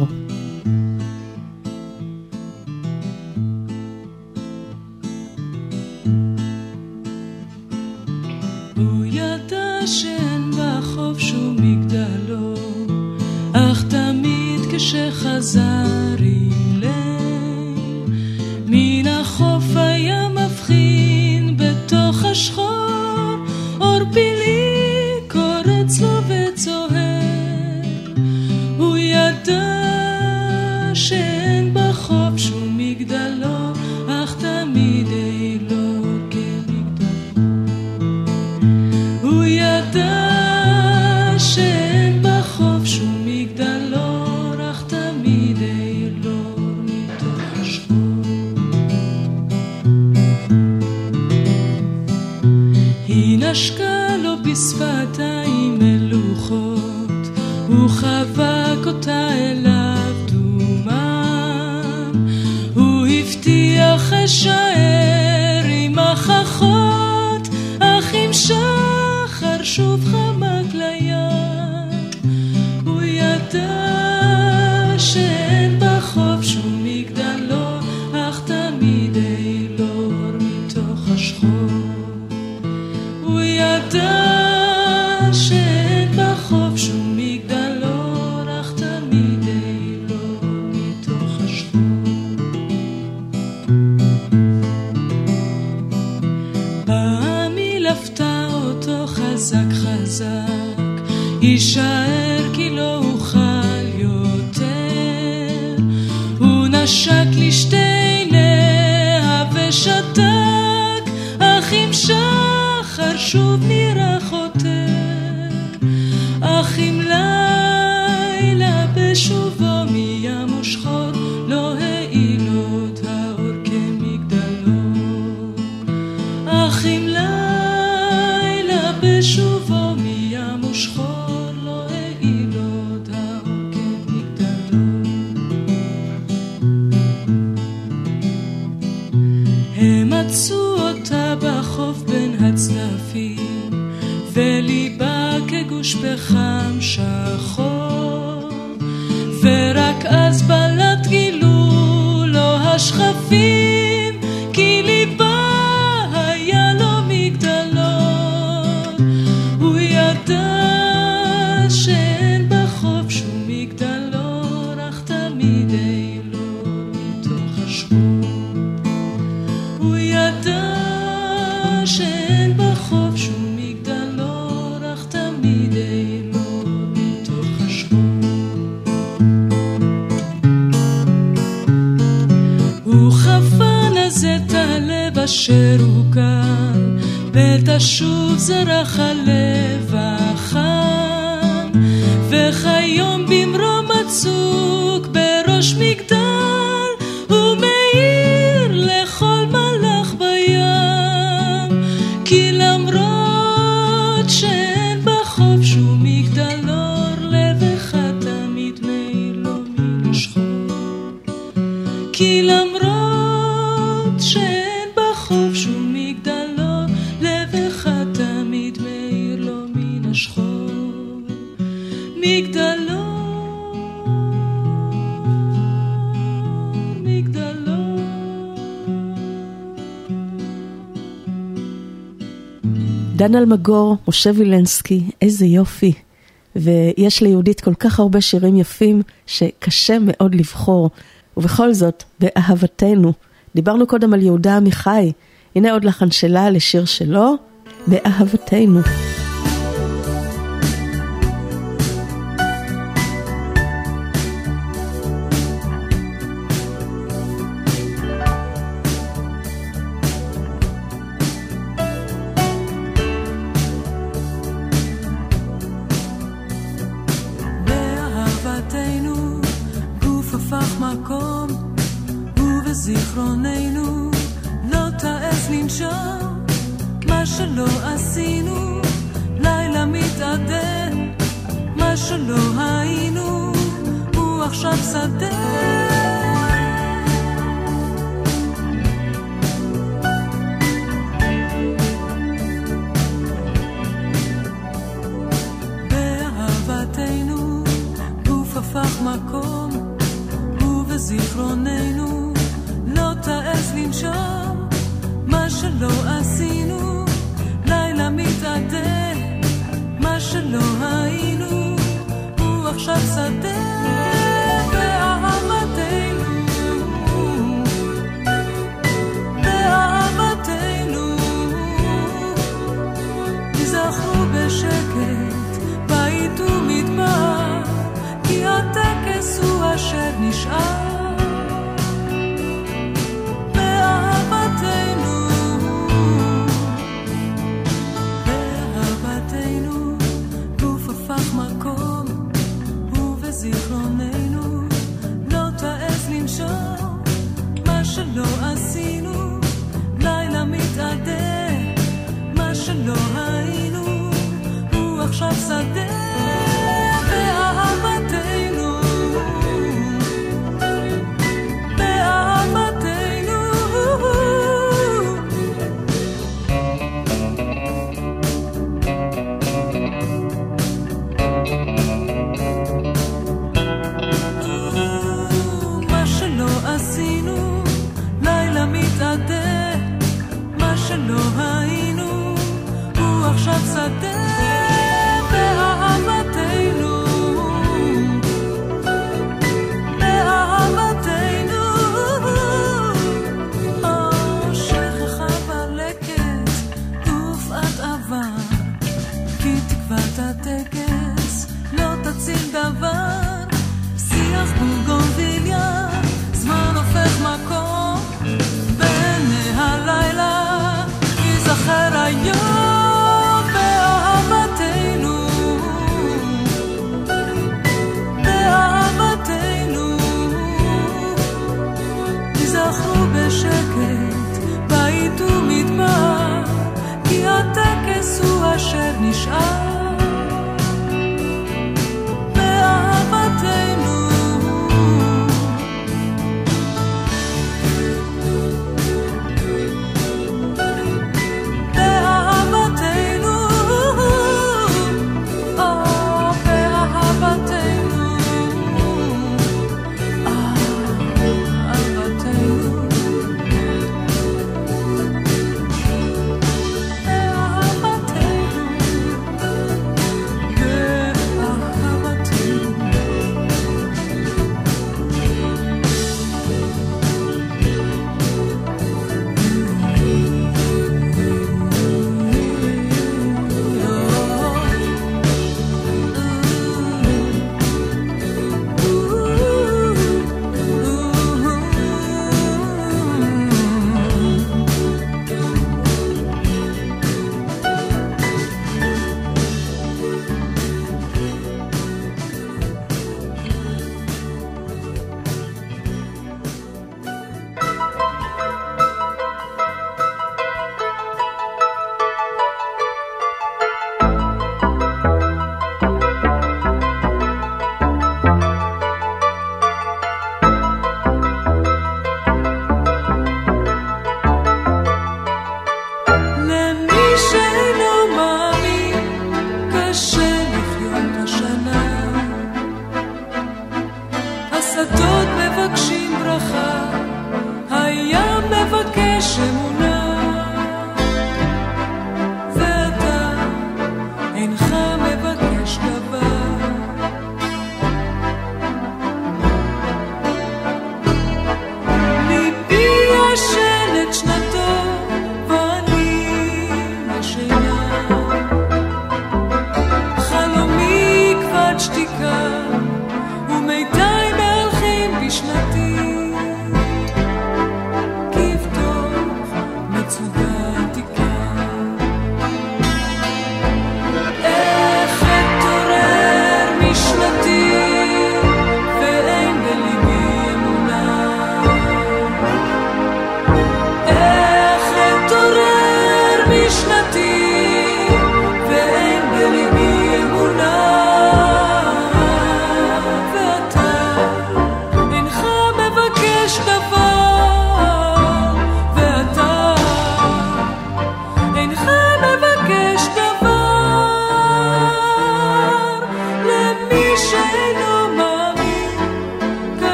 מגור, משה וילנסקי, איזה יופי. ויש ליהודית כל כך הרבה שירים יפים שקשה מאוד לבחור. ובכל זאת, באהבתנו. דיברנו קודם על יהודה עמיחי, הנה עוד לחן שלה לשיר שלו, באהבתנו.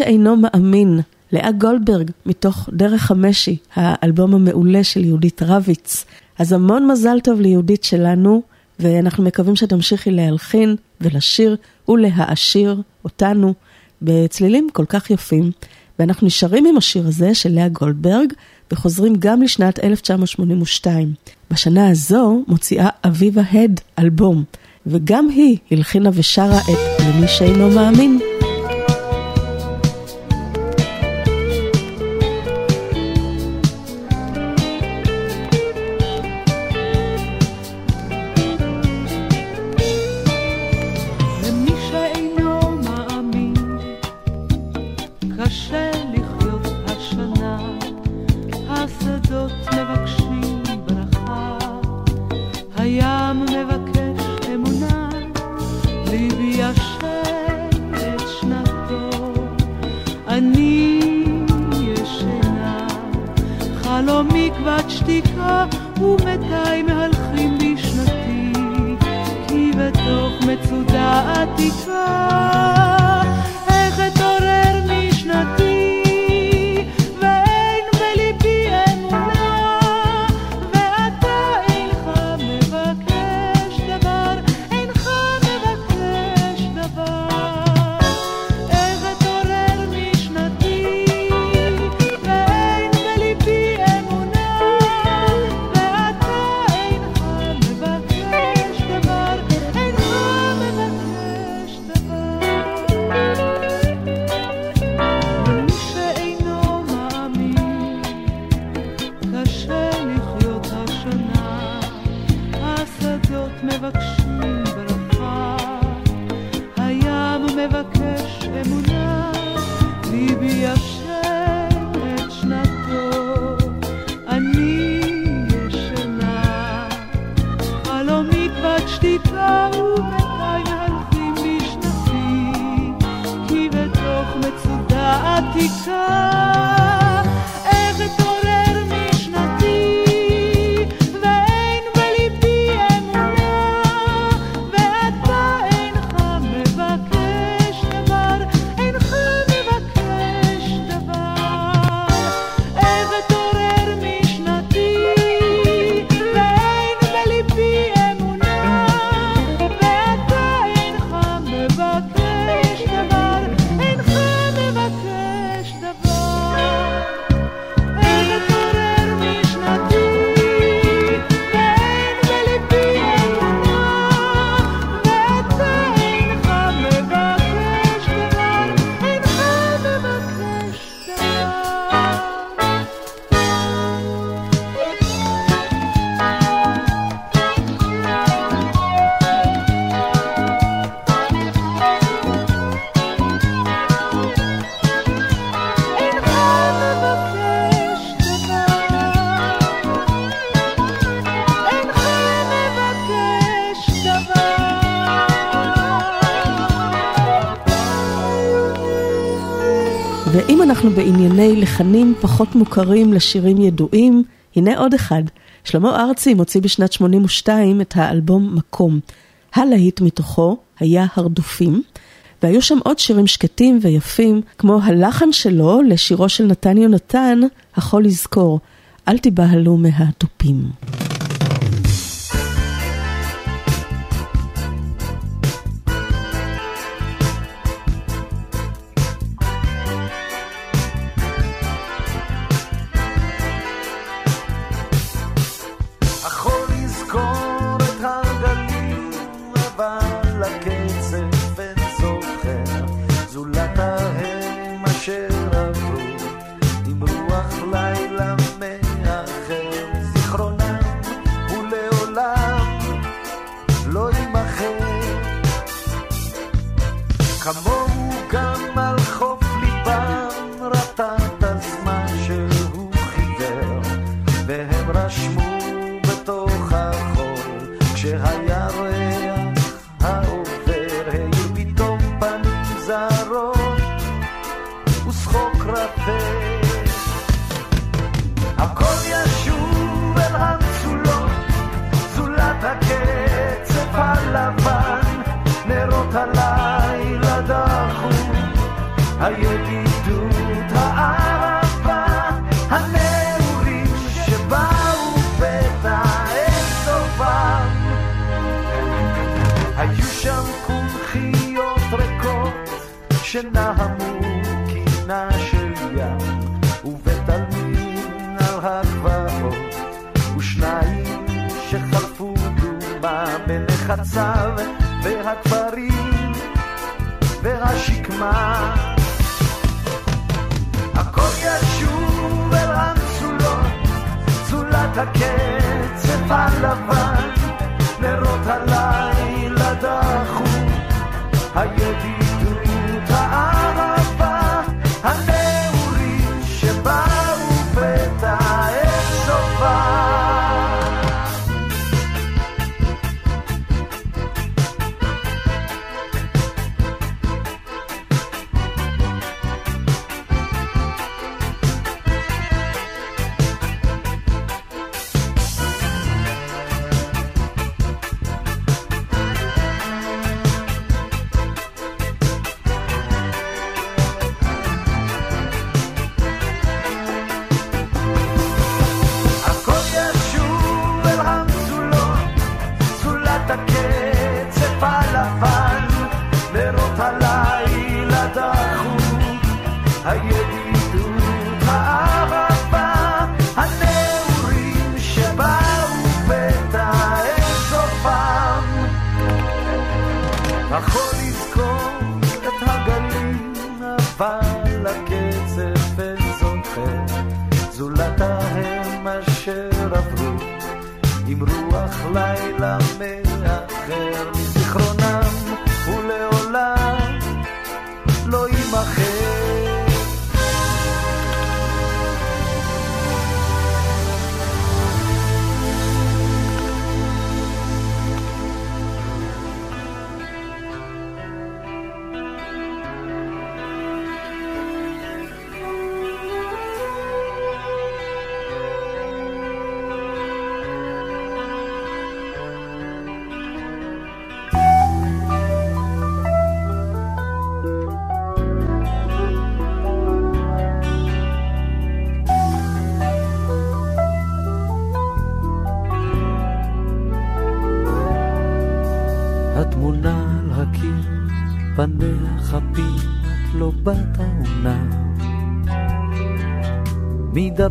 שאינו מאמין, לאה גולדברג, מתוך דרך המשי, האלבום המעולה של יהודית רביץ. אז המון מזל טוב ליהודית שלנו, ואנחנו מקווים שתמשיכי להלחין ולשיר ולהעשיר אותנו בצלילים כל כך יפים. ואנחנו נשארים עם השיר הזה של לאה גולדברג, וחוזרים גם לשנת 1982. בשנה הזו מוציאה אביבה הד אלבום, וגם היא הלחינה ושרה את למי שאינו מאמין. אנחנו בענייני לחנים פחות מוכרים לשירים ידועים, הנה עוד אחד. שלמה ארצי מוציא בשנת 82 את האלבום מקום. הלהיט מתוכו היה הרדופים, והיו שם עוד שירים שקטים ויפים, כמו הלחן שלו לשירו של נתן יונתן, החול לזכור, אל תיבהלו מהתופים. בלחציו והכפרים והשקמה. הכל ישוב אל המצולות צולת הקצף הלבן נרות הלילה דחו הידידות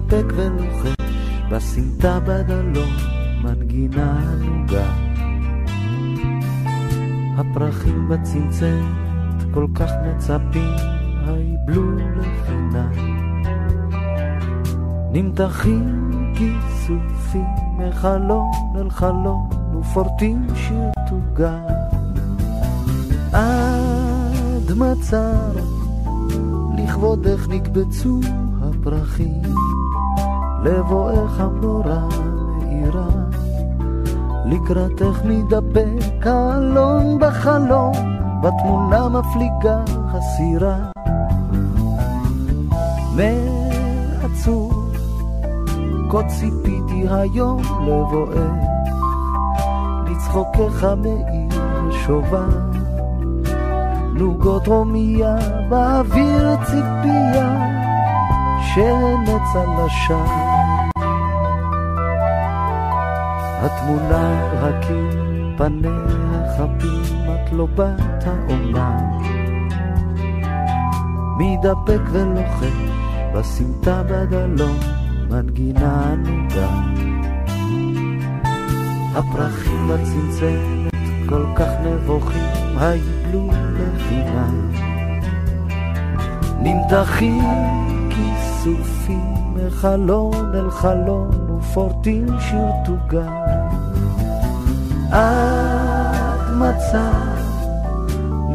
מתדפק ולוחש, בסמטה בדלון, מנגינה נוגה. הפרחים בצנצנת, כל כך מצפים, היבלו לחינם. נמתחים כיסופים מחלון אל חלון ופורטים שיר תוגה עד מצר לכבודך נקבצו הפרחים לבואך המנורה מאירה לקראתך מתדפק אלון בחלום בתמונה מפליגה הסירה. מעצוב כה ציפיתי היום לבואך, לצחוקך מאיר שובה, נוגות רומיה באוויר ציפייה, שנץ על. התמונה על הקיר, פניה חפים, את לא בת העונה. מתדפק ולוחש, בסמטה בדלון. מנגינה נוגה. הפרחים בצנצנת כל כך נבוכים, היבלו לחינם. נמתחים כיסופים מחלון אל חלון ופורטים שיר תוגה. עד מצא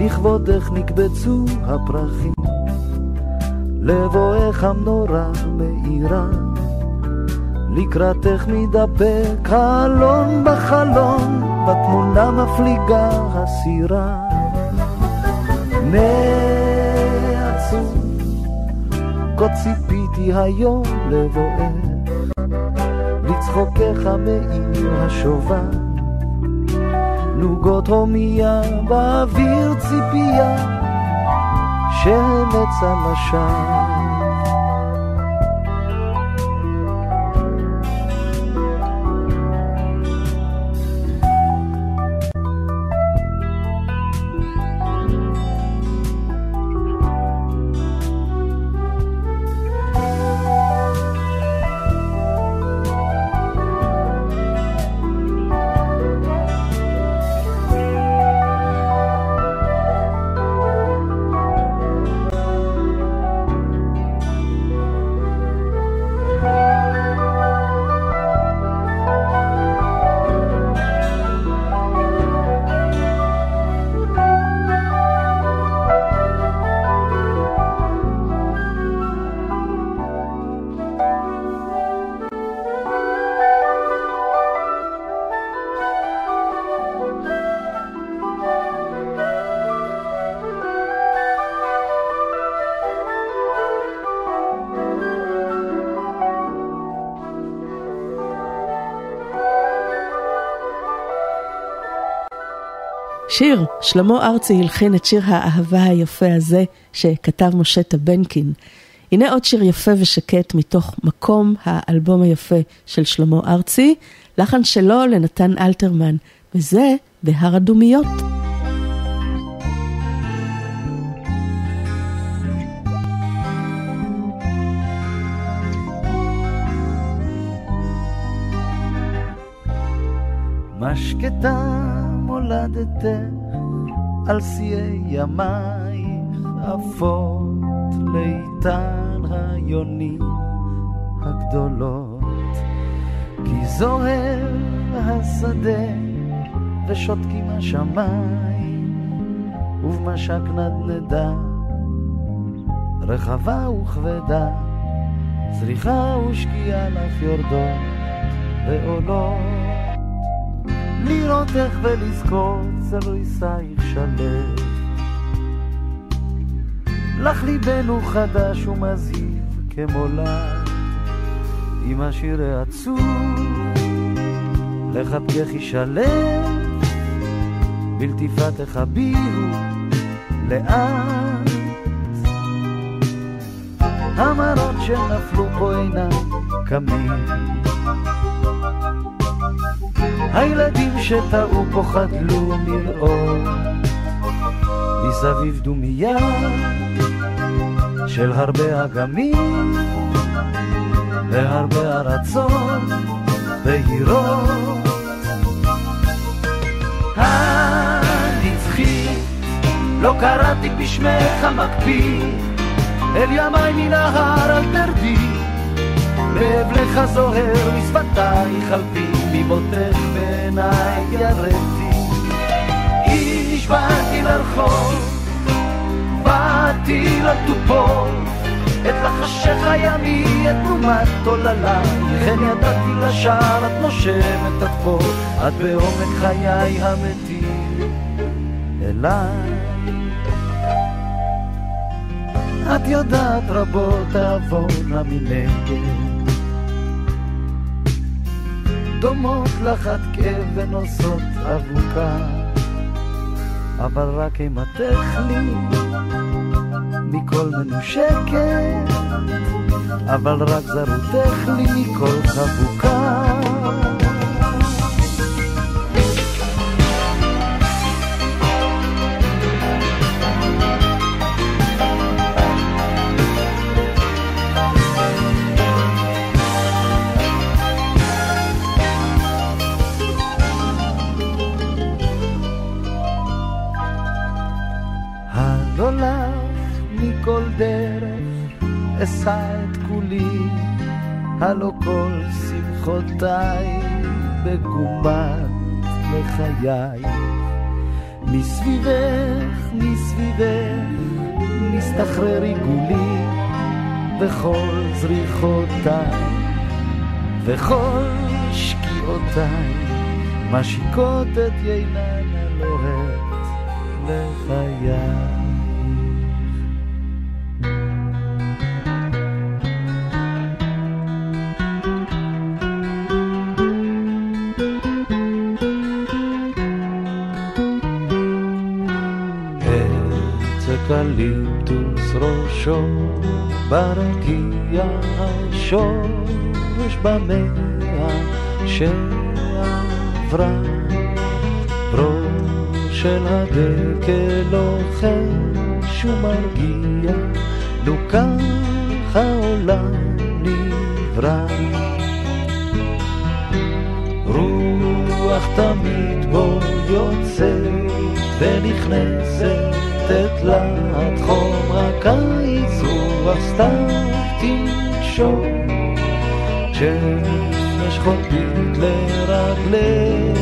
לכבודך נקבצו הפרחים, לבואך המנורה מאירה. לקראתך מתדפק חלון בחלון, בתמונה מפליגה הסירה. כה ציפיתי היום לבואך, לצחוקך מאיר השובה. נוגות הומיה באוויר ציפייה, שנץ על השער. שיר, שלמה ארצי הלחין את שיר האהבה היפה הזה שכתב משה טבנקין. הנה עוד שיר יפה ושקט מתוך מקום האלבום היפה של שלמה ארצי, לחן שלו לנתן אלתרמן, וזה בהר הדומיות. מה שקטה מולדתך על שיאי ימייך עפות לאיתן היונים הגדולות. כי זוהר השדה ושותקים השמיים ובמשק נדנדה רחבה וכבדה זריחה ושקיעה לך יורדות ועולות לראותך ולזכור צלויסייך שלב. לך ליבנו חדש ומזהיב כמולד, עם השיר העצוב, לחבקך ישלב, בלטיפתך הבירו לאט. המראות שנפלו פה אינם קמים הילדים שטעו פה חדלו לראות מסביב דומיה של הרבה אגמים והרבה ארצות בהירות. הנצחית לא קראתי בשמך המקפיא אל ימי מן ההר אל תרדי באבלך זוהר משפתייך על פי מבותך בעיניי ירדתי. נשבעתי לרחוב, באתי לתופות, את לחשך הימי, את תנומת עוללה, וכן ידעתי לשער, את נושמת עד פה, את בעומק חיי המתים אליי. את יודעת רבות תעבורנה מנגד דומות עד כאב ונושאות אבוקה, אבל רק אימתך לי מכל מנושקת, אבל רק זרותך לי מכל חבוקה. אשא את כולי, הלא כל שמחותיי בגומת לחיי. מסביבך, מסביבך, מסתחרר עיגולי, וכל זריחותיי, וכל שקיעותיי, משיקות את יינן הלוהט לחיי. ראשו, ברקיע השורש במאה שעברה. ראש של הדקל לוחש ומרגיע, לו כך העולם נברא. רוח תמיד בו יוצאת ונכנסת לתת לה את חום הקיץ רוח סתיו תנשום. שמש חולפית לרגלי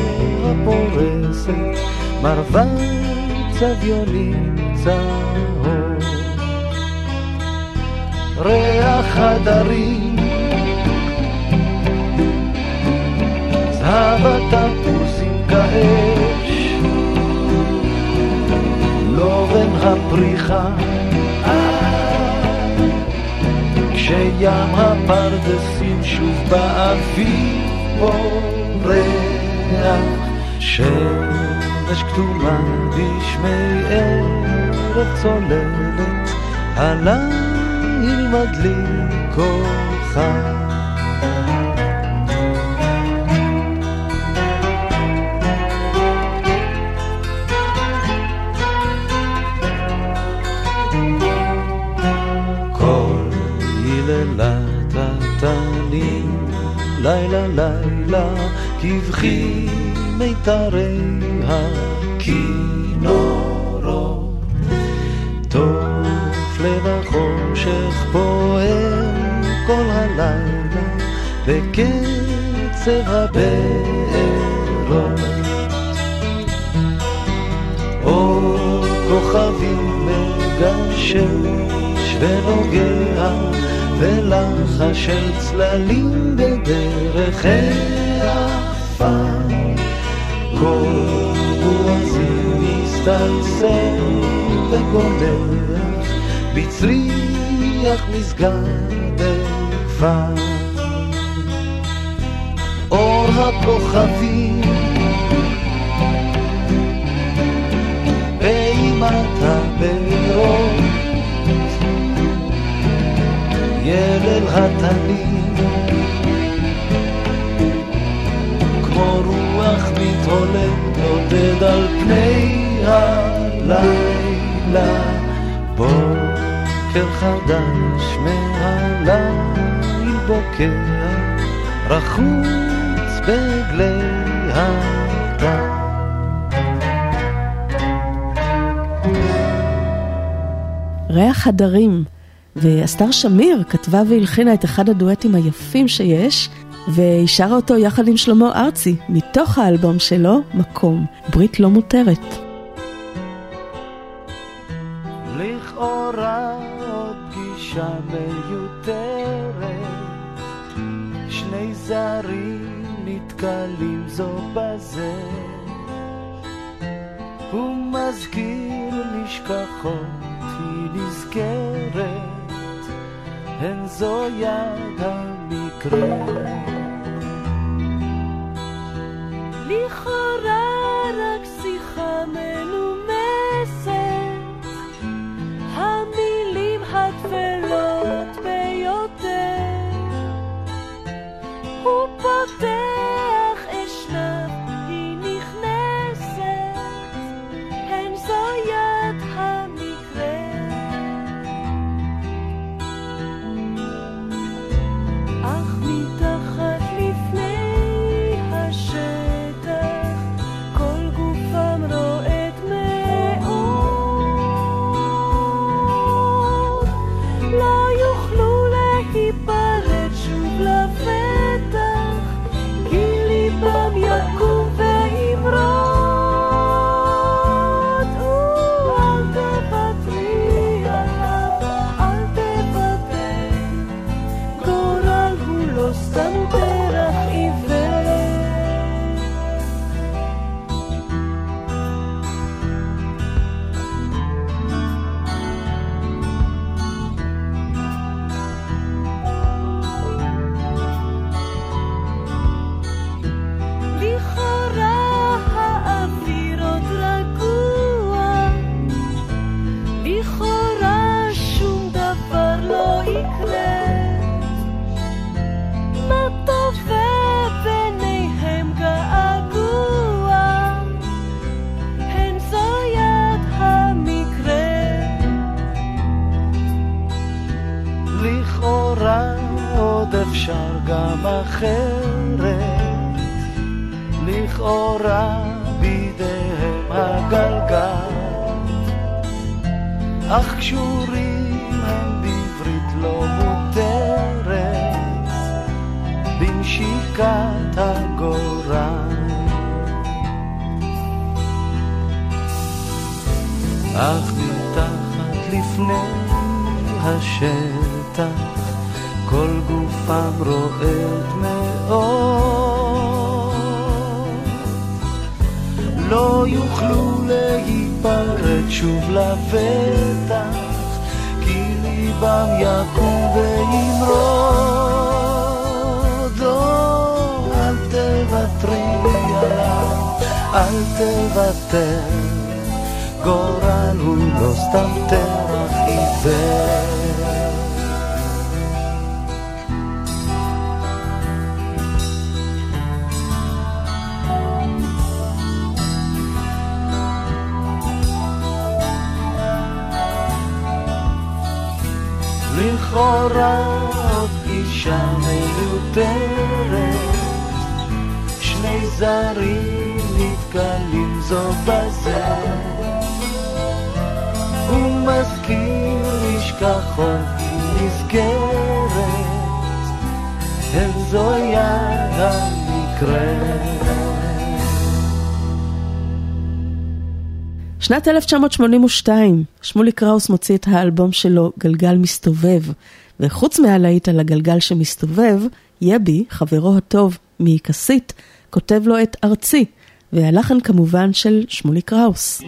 הפורסת מרווה צביונים צהוב. ריח חדרים זהב התפוזים כאש אורן הפריחה כשים הפרדסים שוב באביב פורח שמש כתומה בשמי ערב צוללת, הליל מדליק כוכב. לילה לילה כבכי מיתרי הכינורות. טוב לב החושך פועם כל הלילה בקצב הבארות. אור כוכבים מגשש ונוגע ולחש של צללים בדרך העפר. כל רועזים מסתלסל וגונח בצריח מסגד כפר. אור הכוכבים באימת ילד התנים כמו רוח מתהולל נודד על פני הלילה. בוקר חדש מהליל בוקר רחוץ בגלי הדם. ריח הדרים ואסתר שמיר כתבה והלחינה את אחד הדואטים היפים שיש, והיא שרה אותו יחד עם שלמה ארצי, מתוך האלבום שלו, מקום, ברית לא מותרת. לכאורה נתקלים זו בזה, הוא מזכיר נשכחות, היא נזכרת. הן זו יד המקרה. לכאורה רק שיחה מנומסת, המילים הטפלות ביותר. הוא פותח גם אחרת, לכאורה בידיהם הגלגל, אך קשורים הם בברית לא מותרת, בנשיקת הגורל. אך מתחת לפני השטח כל גופם רועד מאוד. לא יוכלו להיפרד שוב לבטח כי ליבם יקום וימרוד. או, אל תוותרי עליו אל תוותר, גורל הוא לא סתם טרח עיוור. עוד אישה מיותרת, שני זרים נתקלים זו בזה, ומזכיר נשכחון היא נזכרת, אל זויה המקרה. שנת 1982, שמולי קראוס מוציא את האלבום שלו, גלגל מסתובב, וחוץ מהלהיט על הגלגל שמסתובב, יבי, חברו הטוב מכסית, כותב לו את ארצי, והלחן כמובן של שמולי קראוס.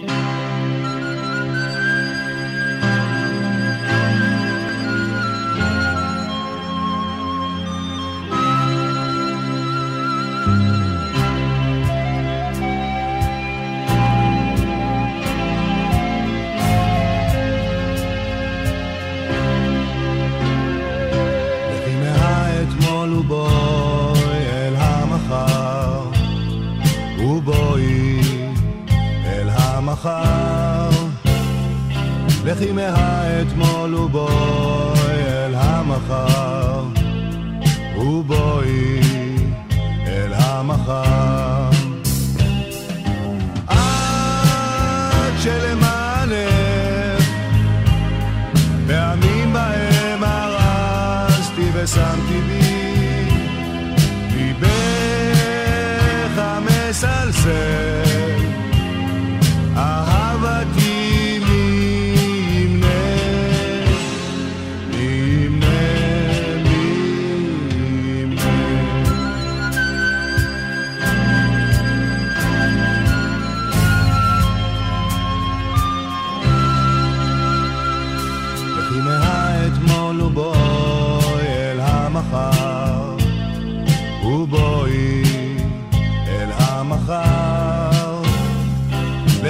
לכי מהאתמול ובואי אל המחר, ובואי אל המחר.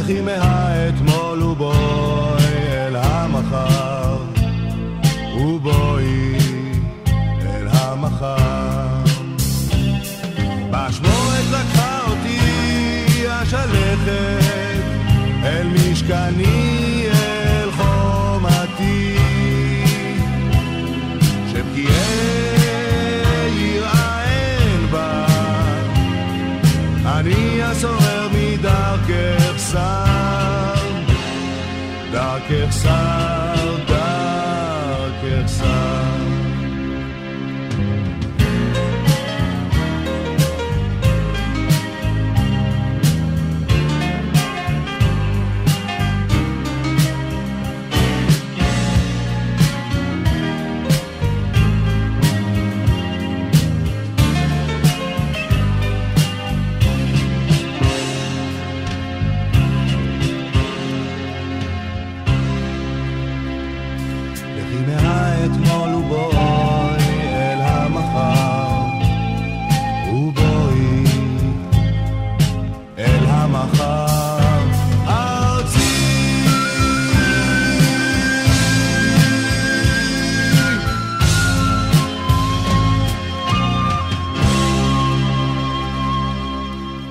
לכי מהאתמול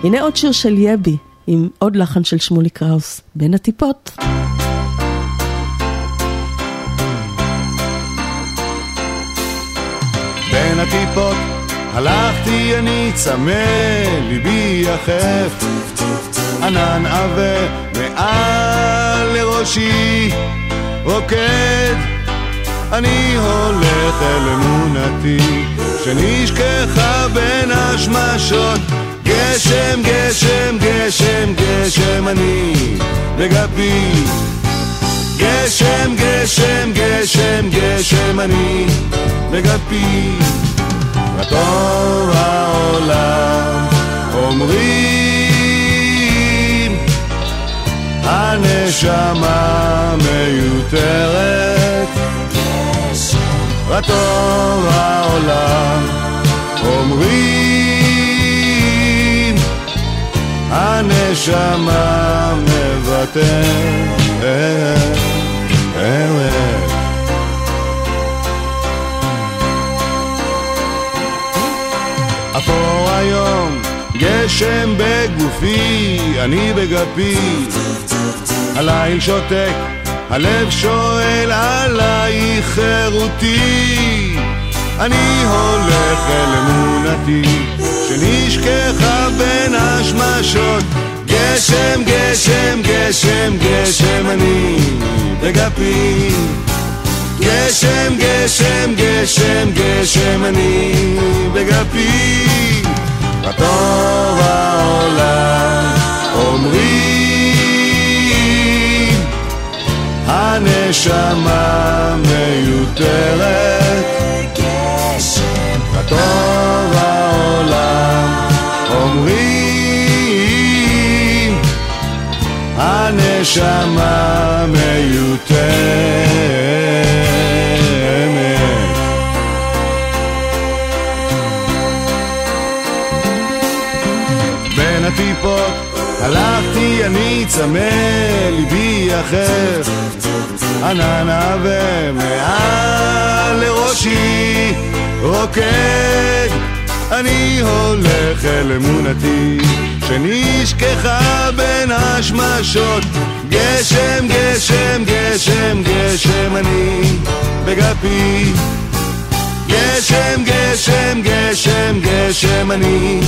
הנה עוד שיר של יבי, עם עוד לחן של שמולי קראוס, בין הטיפות. בין הטיפות הלכתי אני צמא, ליבי יחף, ענן עבה מעל לראשי רוקד, אני הולך אל אמונתי, שנשכחה בין השמשות גשם, גשם, גשם, גשם אני בגבי גשם, גשם, גשם, גשם אני בגבי וטוב העולם אומרים הנשמה מיותרת. וטוב העולם אומרים הנשמה מוותרת. אפור היום, גשם בגופי, אני בגפי, הליל שותק, הלב שואל עלייך חירותי, אני הולך אל אמונתי, שנשכחה בין השמשות, גשם, גשם, גשם, גשם, אני בגפי. גשם, גשם, גשם, גשם, אני בגפי, בטוב העולם אומרים, הנשמה מיותרת, בטוב העולם אומרים, הנשמה מיותרת. הטיפות, הלכתי אני צמא, ליבי אחר, ענן עבה מעל לראשי, רוקד, אני הולך אל אמונתי, שנשכחה בין השמשות, גשם, גשם, גשם, גשם, אני בגפי. גשם, גשם, גשם, גשם, אני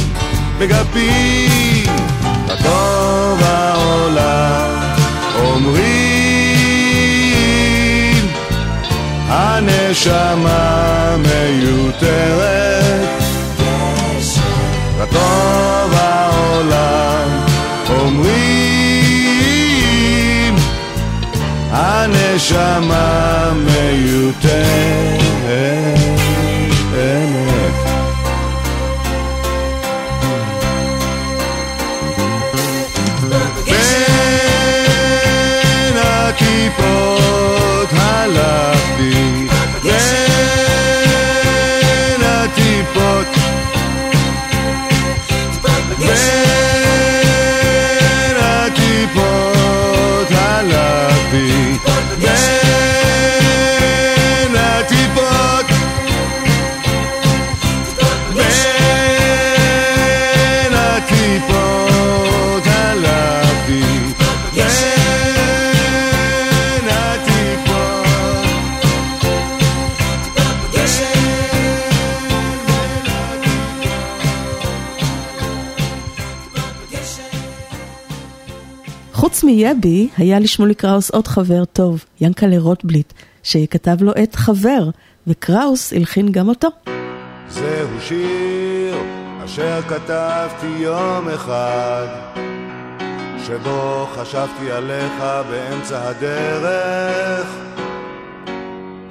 בגפי, בטוב העולם אומרים, הנשמה מיותרת, בטוב העולם אומרים, הנשמה מיותרת. מיבי, היה לשמולי קראוס עוד חבר טוב, ינקלה רוטבליט, שכתב לו את חבר, וקראוס הלחין גם אותו. זהו שיר אשר כתבתי יום אחד, שבו חשבתי עליך באמצע הדרך.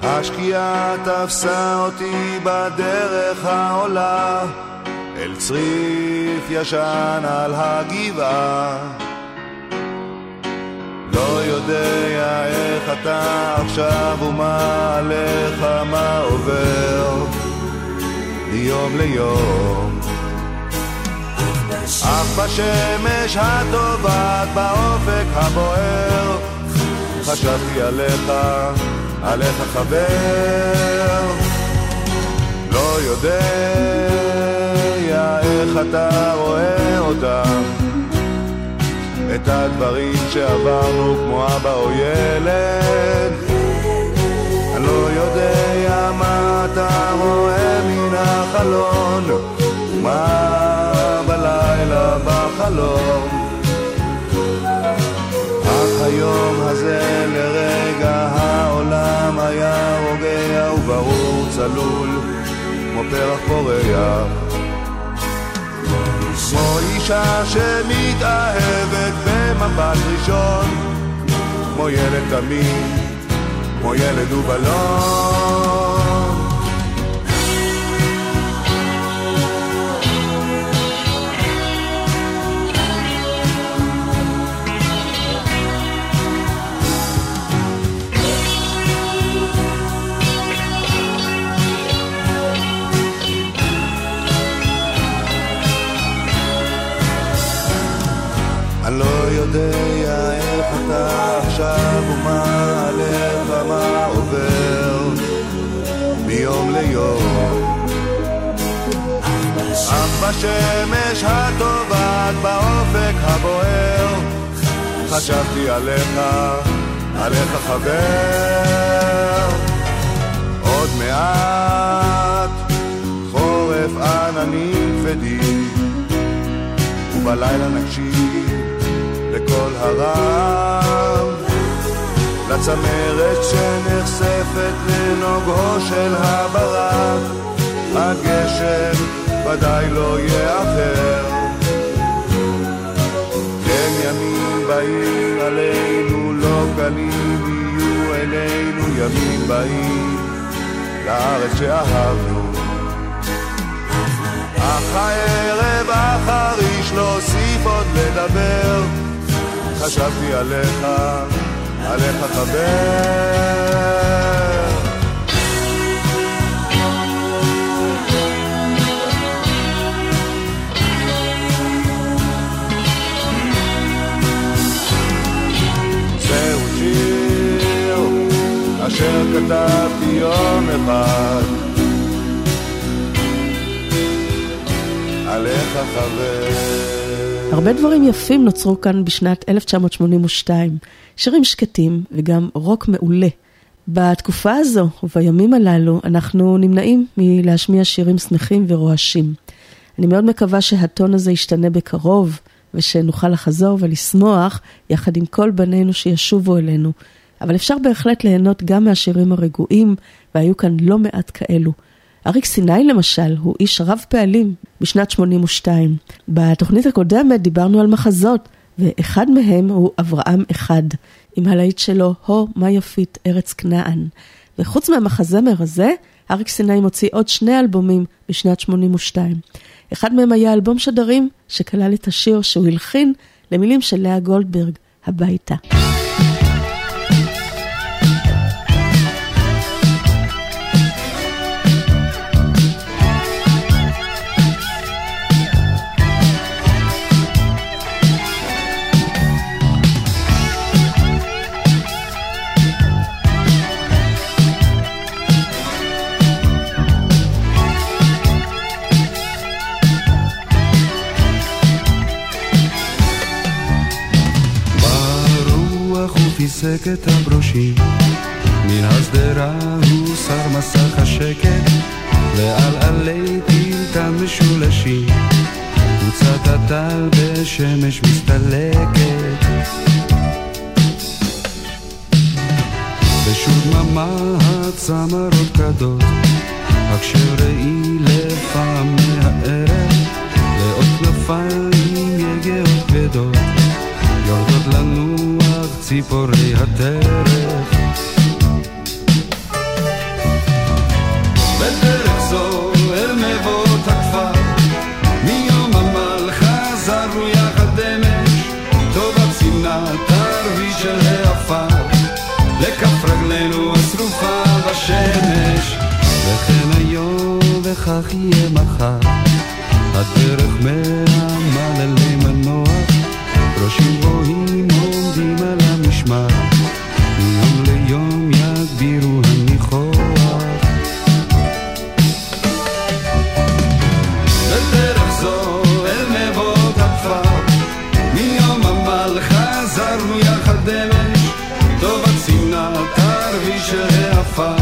השקיעה תפסה אותי בדרך העולה, אל צריף ישן על הגבעה. לא יודע איך אתה עכשיו ומה עליך, מה עובר מיום ליום. אך בשמש הטובעת באופק הבוער, חשבתי עליך, עליך חבר. לא יודע איך אתה רואה אותם. את הדברים שעברנו כמו אבא או ילד אני לא יודע מה אתה רואה מן החלון מה בלילה בחלום אך היום הזה לרגע העולם היה רוגע וברור צלול כמו פרח פורח כמו אישה שמתאהבת במבט ראשון, כמו ילד תמים, כמו ילד ובלון. אך בשמש הטובעת באופק הבוער. חשבתי עליך, עליך חבר. עוד מעט חורף עננים כבדים ובלילה נקשיב לקול הרם. לצמרת שנחשפת לנוגו של הברק הגשם ודאי לא יאחר. כן ימים באים עלינו לא קלים יהיו אלינו ימים באים לארץ שאהבנו. אך הערב החריש להוסיף עוד לדבר חשבתי עליך, עליך חבר כתבתי יום אחד עליך חבר. הרבה דברים יפים נוצרו כאן בשנת 1982, שירים שקטים וגם רוק מעולה. בתקופה הזו ובימים הללו אנחנו נמנעים מלהשמיע שירים שמחים ורועשים. אני מאוד מקווה שהטון הזה ישתנה בקרוב ושנוכל לחזור ולשמוח יחד עם כל בנינו שישובו אלינו. אבל אפשר בהחלט ליהנות גם מהשירים הרגועים, והיו כאן לא מעט כאלו. אריק סיני למשל הוא איש רב פעלים בשנת 82. בתוכנית הקודמת דיברנו על מחזות, ואחד מהם הוא אברהם אחד, עם הלהיט שלו, הו, מה יפית, ארץ כנען. וחוץ מהמחזמר הזה, אריק סיני מוציא עוד שני אלבומים בשנת 82. אחד מהם היה אלבום שדרים, שכלל את השיר שהוא הלחין למילים של לאה גולדברג, הביתה. פיסק את הברושים. מן השדרה הוסר מסך השקט ועל עלי טילטן משולשים. קבוצת הטל בשמש מסתלקת. בשודממה הצמרות קדות הקשר ראי לפעם מהערב לעוד כנפיים יגעות כבדות יורדות לנוח ציפורי הטרף. בדרך זו אל מבואות הכפר מיום עמל חזרנו יחד אמש טובת צמנת ערבית של העפר. לכף רגלינו השרופה בשמש וכן היום וכך יהיה מחר. הדרך מהמעללי מנוח ראשים גבוהים עומדים על המשמר. מיום ליום יגבירו הניחוח. בדרך זו אל מבואות הכפר מיום עמל חזרנו יחד אמש טוב הצמנת ערבי של העפר.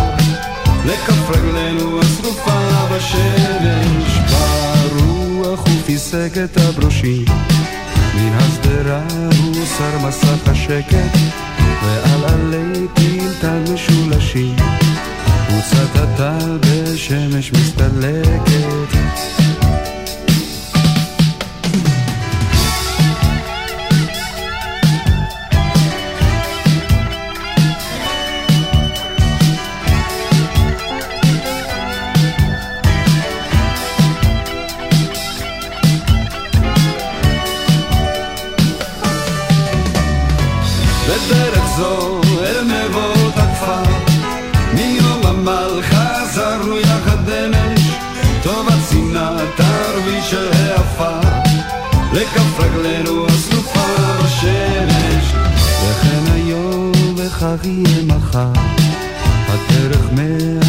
לכף רגלינו השרופה בשמש ברוח הוא פיסק את הברושים השדרה הוסר מסך השקט ועל עלי טילטל משולשים. קבוצת הטל בשמש מסתלקת לכף רגלינו השרופה בשמש וכן היום כך יהיה מחר. הדרך מהמעללים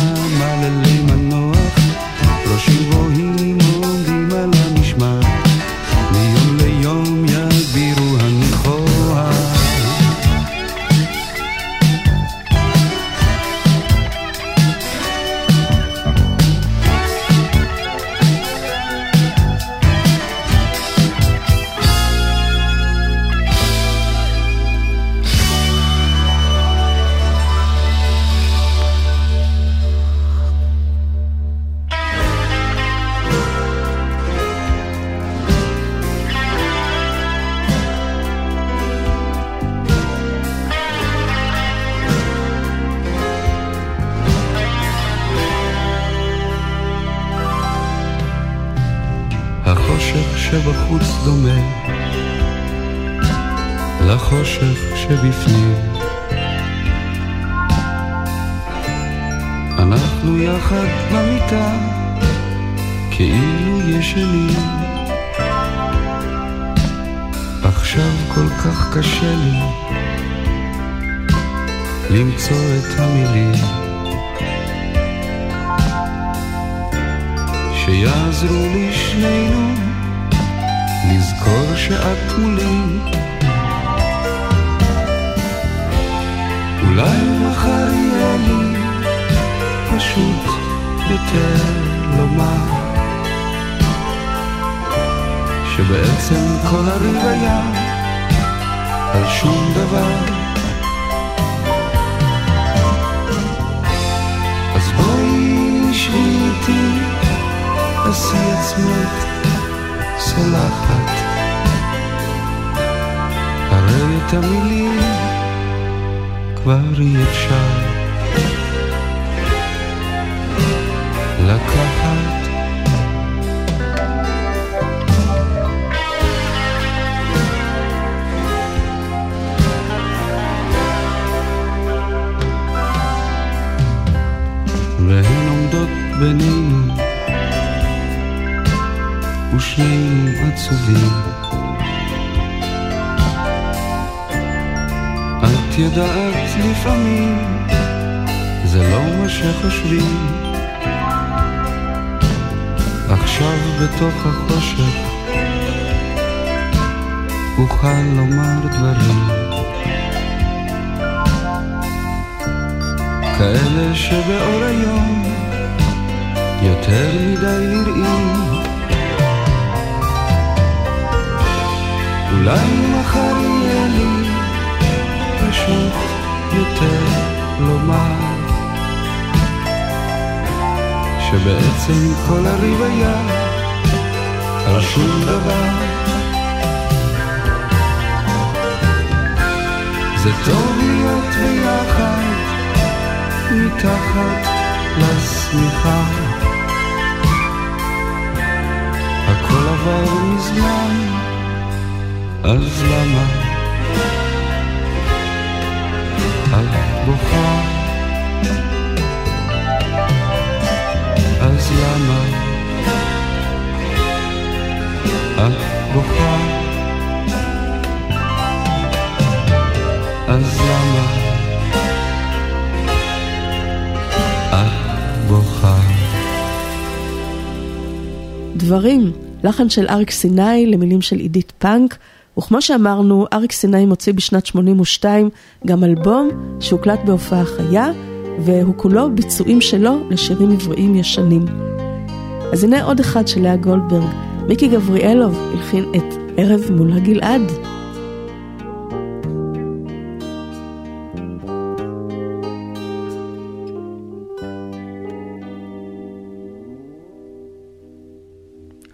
אוכל לומר דברים. כאלה שבאור היום יותר מדי נראים. אולי מחר יהיה לי פשוט יותר לומר שבעצם כל הריב היה על שום דבר זה טוב להיות ביחד מתחת לשמיכה הכל עבר מזמן אז למה את בוכה? אז למה את בוכה? אז למה את בוכה? דברים, לחן של אריק סיני למילים של עידית פאנק, וכמו שאמרנו, אריק סיני מוציא בשנת 82 גם אלבום שהוקלט בהופעה חיה, והוא כולו ביצועים שלו לשירים עבריים ישנים. אז הנה עוד אחד של לאה גולדברג, מיקי גבריאלוב הלחין את ערב מול הגלעד.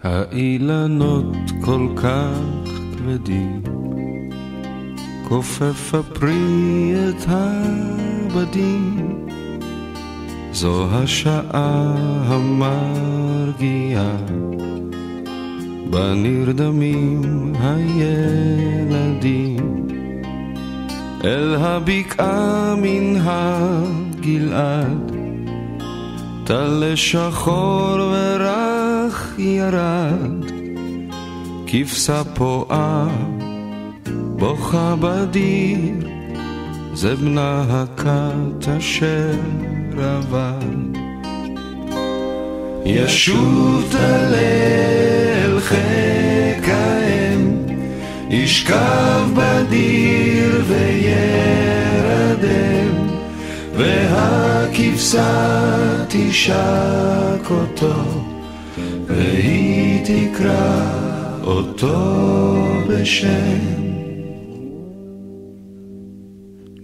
האילנות כל כך כבדים, כופף הפרי את הבדים, זו השעה המרגיעה, בה נרדמים הילדים, אל הבקעה מן הגלעד, טל שחור ורך ירד. כבשה פועה, בוכה בדיר, זה בנה הכת אשר עבד. ישוב תלל חיק האם, ישכב בדיר וירדם, והכבשה תשק אותו, והיא תקרא אותו בשם.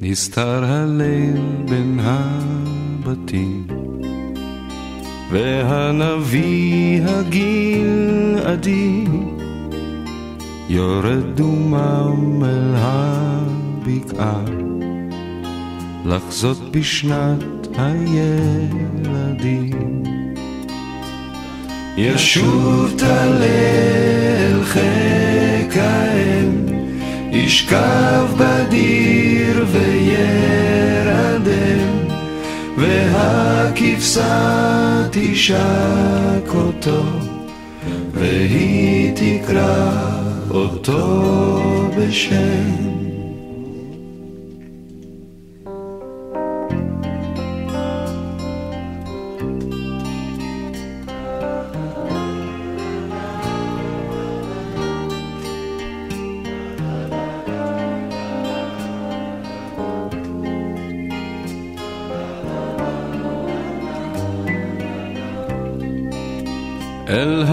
נסתר הליל בין הבתים, והנביא הגלעדי יורד דומם אל הבקעה, לחזות בשנת הילדים. ישוב תלל חיק האם, ישכב בדיר וירדם, והכבשה תשק אותו, והיא תקרא אותו בשם.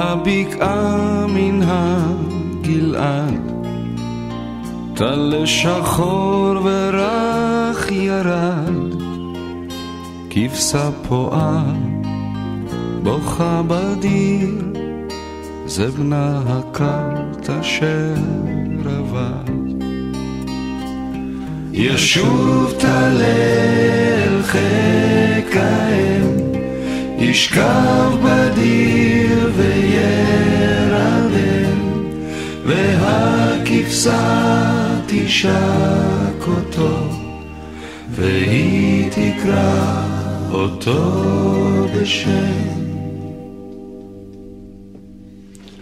הבקעה מן הגלעד, טל שחור ורך ירד, כבשה פועה, בוכה בדיר, זה בנה הכת אשר עבד. ישוב תלל חיק האם, ישכב בדיר וירדם, והכבשה תשק אותו, והיא תקרא אותו בשם.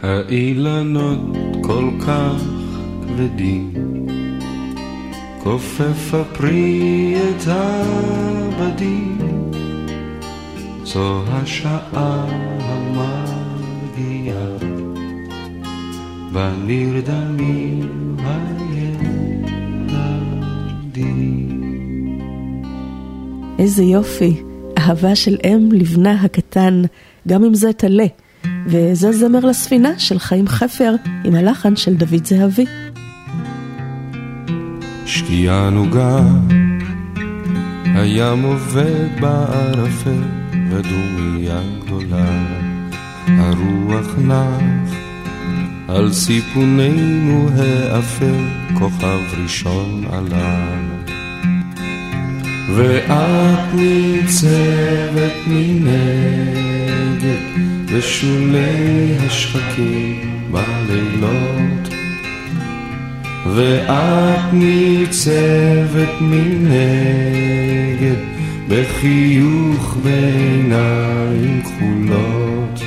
האילנות כל כך כבדים, כופף הפרי את הבדים. זו השעה המגיעה, בנרדמים הילדים. איזה יופי, אהבה של אם לבנה הקטן, גם אם זה טלה. וזה זמר לספינה של חיים חפר עם הלחן של דוד זהבי. שקיעה נוגה, הים עובד בערפל, ודומיה גדולה, הרוח נח על סיפוננו האפל, כוכב ראשון עלה. ואת ניצבת מנגד בשולי השחקים בלילות ואת ניצבת מנגד בחיוך בעיניים כחולות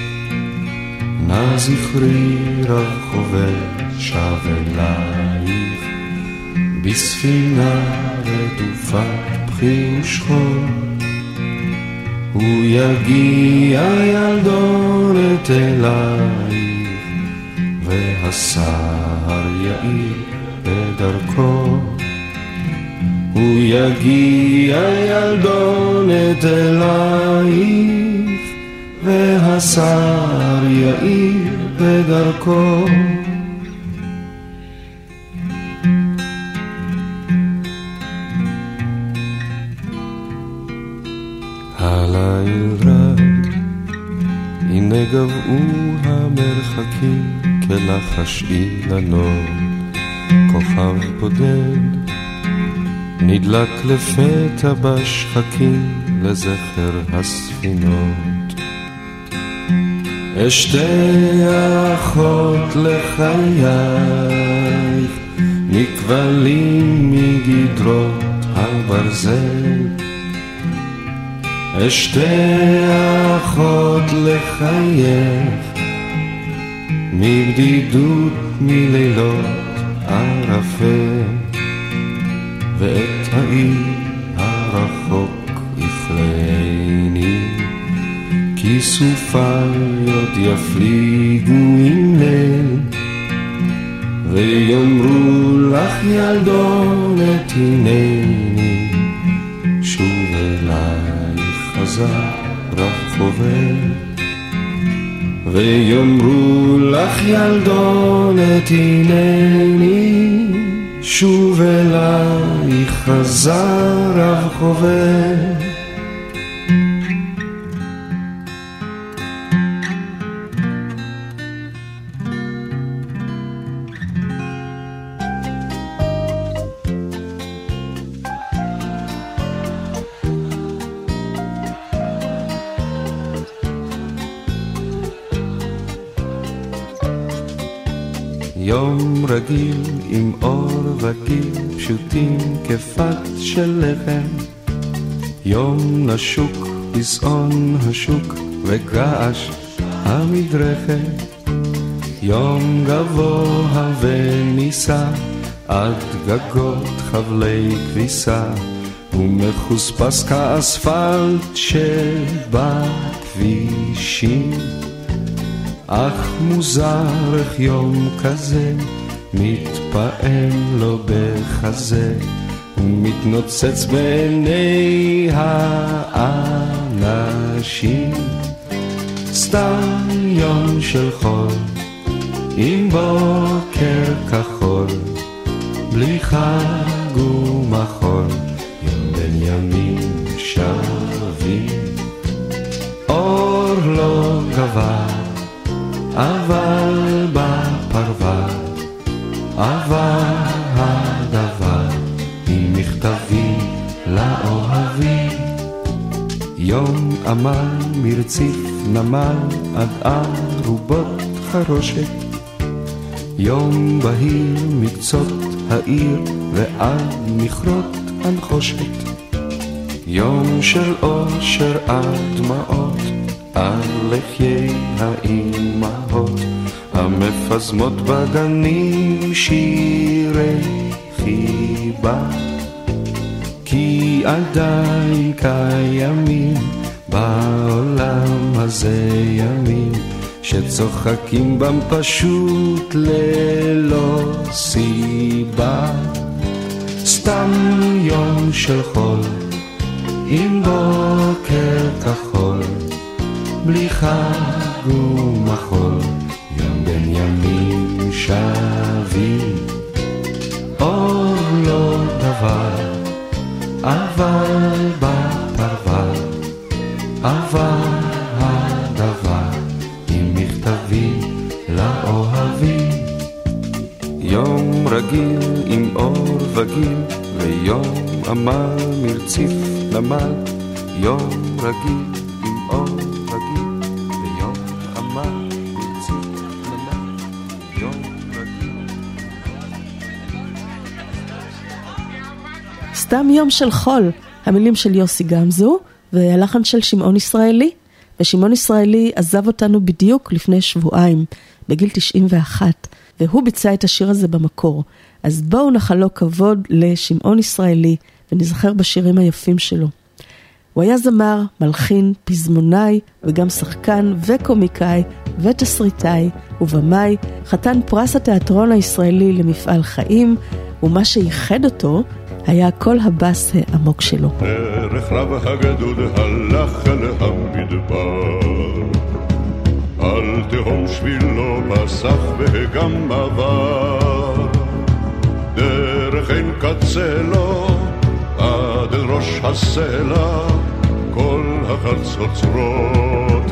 נא זכרי רב חובר שב אלייך בספינה רדופה בכי ושכול הוא יגיע ילדונת אלייך, והסהר יאיר בדרכו. הוא יגיע ילדונת אלייך, והסהר יאיר בדרכו. הליל רד, הנה גבעו המרחקים כלחש אילנות, כוכב בודד, נדלק לפתע בשחקים לזכר הספינות. אשתי אחות לחייך, מכבלים מגדרות הברזל. אשתי אחות לחייך, מבדידות מלילות ערפל, ואת העיר הרחוק יפלאני, כי סופיות יפליגו ליל, ויאמרו לך ילדונת הנני, שוב אליי חזר רב חובר. ויאמרו לך ילדונת הנני שוב אליי חזר רב חובר יום רגיל וגיל פשוטים כפת של לחם. יום נשוק פזעון השוק וגעש המדרכת. יום גבוה ונישא עד גגות חבלי כביסה. ומחוספס כאספלט שבכבישים. אך מוזר איך יום כזה מתפעם לו בחזה ומתנוצץ בעיני האנשים. סתם יום של חול עם בוקר כחול בלי חג ומחול יום בין ימים שווים. אור לא גבר אבל בפרווה עבר הדבר עם מכתבי לאוהבים יום עמל מרציף נמל עד ארובות חרושת. יום בהיר מקצות העיר ועד מכרות הנחושת. יום של אושר עד דמעות על לחיי האימהות המפזמות בגנים שירי חיבה כי עדיין קיימים בעולם הזה ימים שצוחקים בם פשוט ללא סיבה. סתם יום של חול עם בוקר כחול בלי חג ומחול, בין ימים שווים. אור לא דבר, אבל בפרווה, עבר הדבר, עם מכתבים לאוהבים. יום רגיל עם אור וגיל, ויום עמל מרציף נמל, יום רגיל עם אור סתם יום של חול, המילים של יוסי גמזו, והלחן של שמעון ישראלי. ושמעון ישראלי עזב אותנו בדיוק לפני שבועיים, בגיל 91, והוא ביצע את השיר הזה במקור. אז בואו נחלוק כבוד לשמעון ישראלי, ונזכר בשירים היפים שלו. הוא היה זמר, מלחין, פזמונאי, וגם שחקן וקומיקאי ותסריטאי ובמאי, חתן פרס התיאטרון הישראלי למפעל חיים, ומה שייחד אותו היה הקול הבאס העמוק שלו. דרך רב הגדוד הלך אל המדבר, על תהום שבילו פסח וגם עבר, דרך אין קצה לו, עד אל ראש הסלע, כל החצוצרות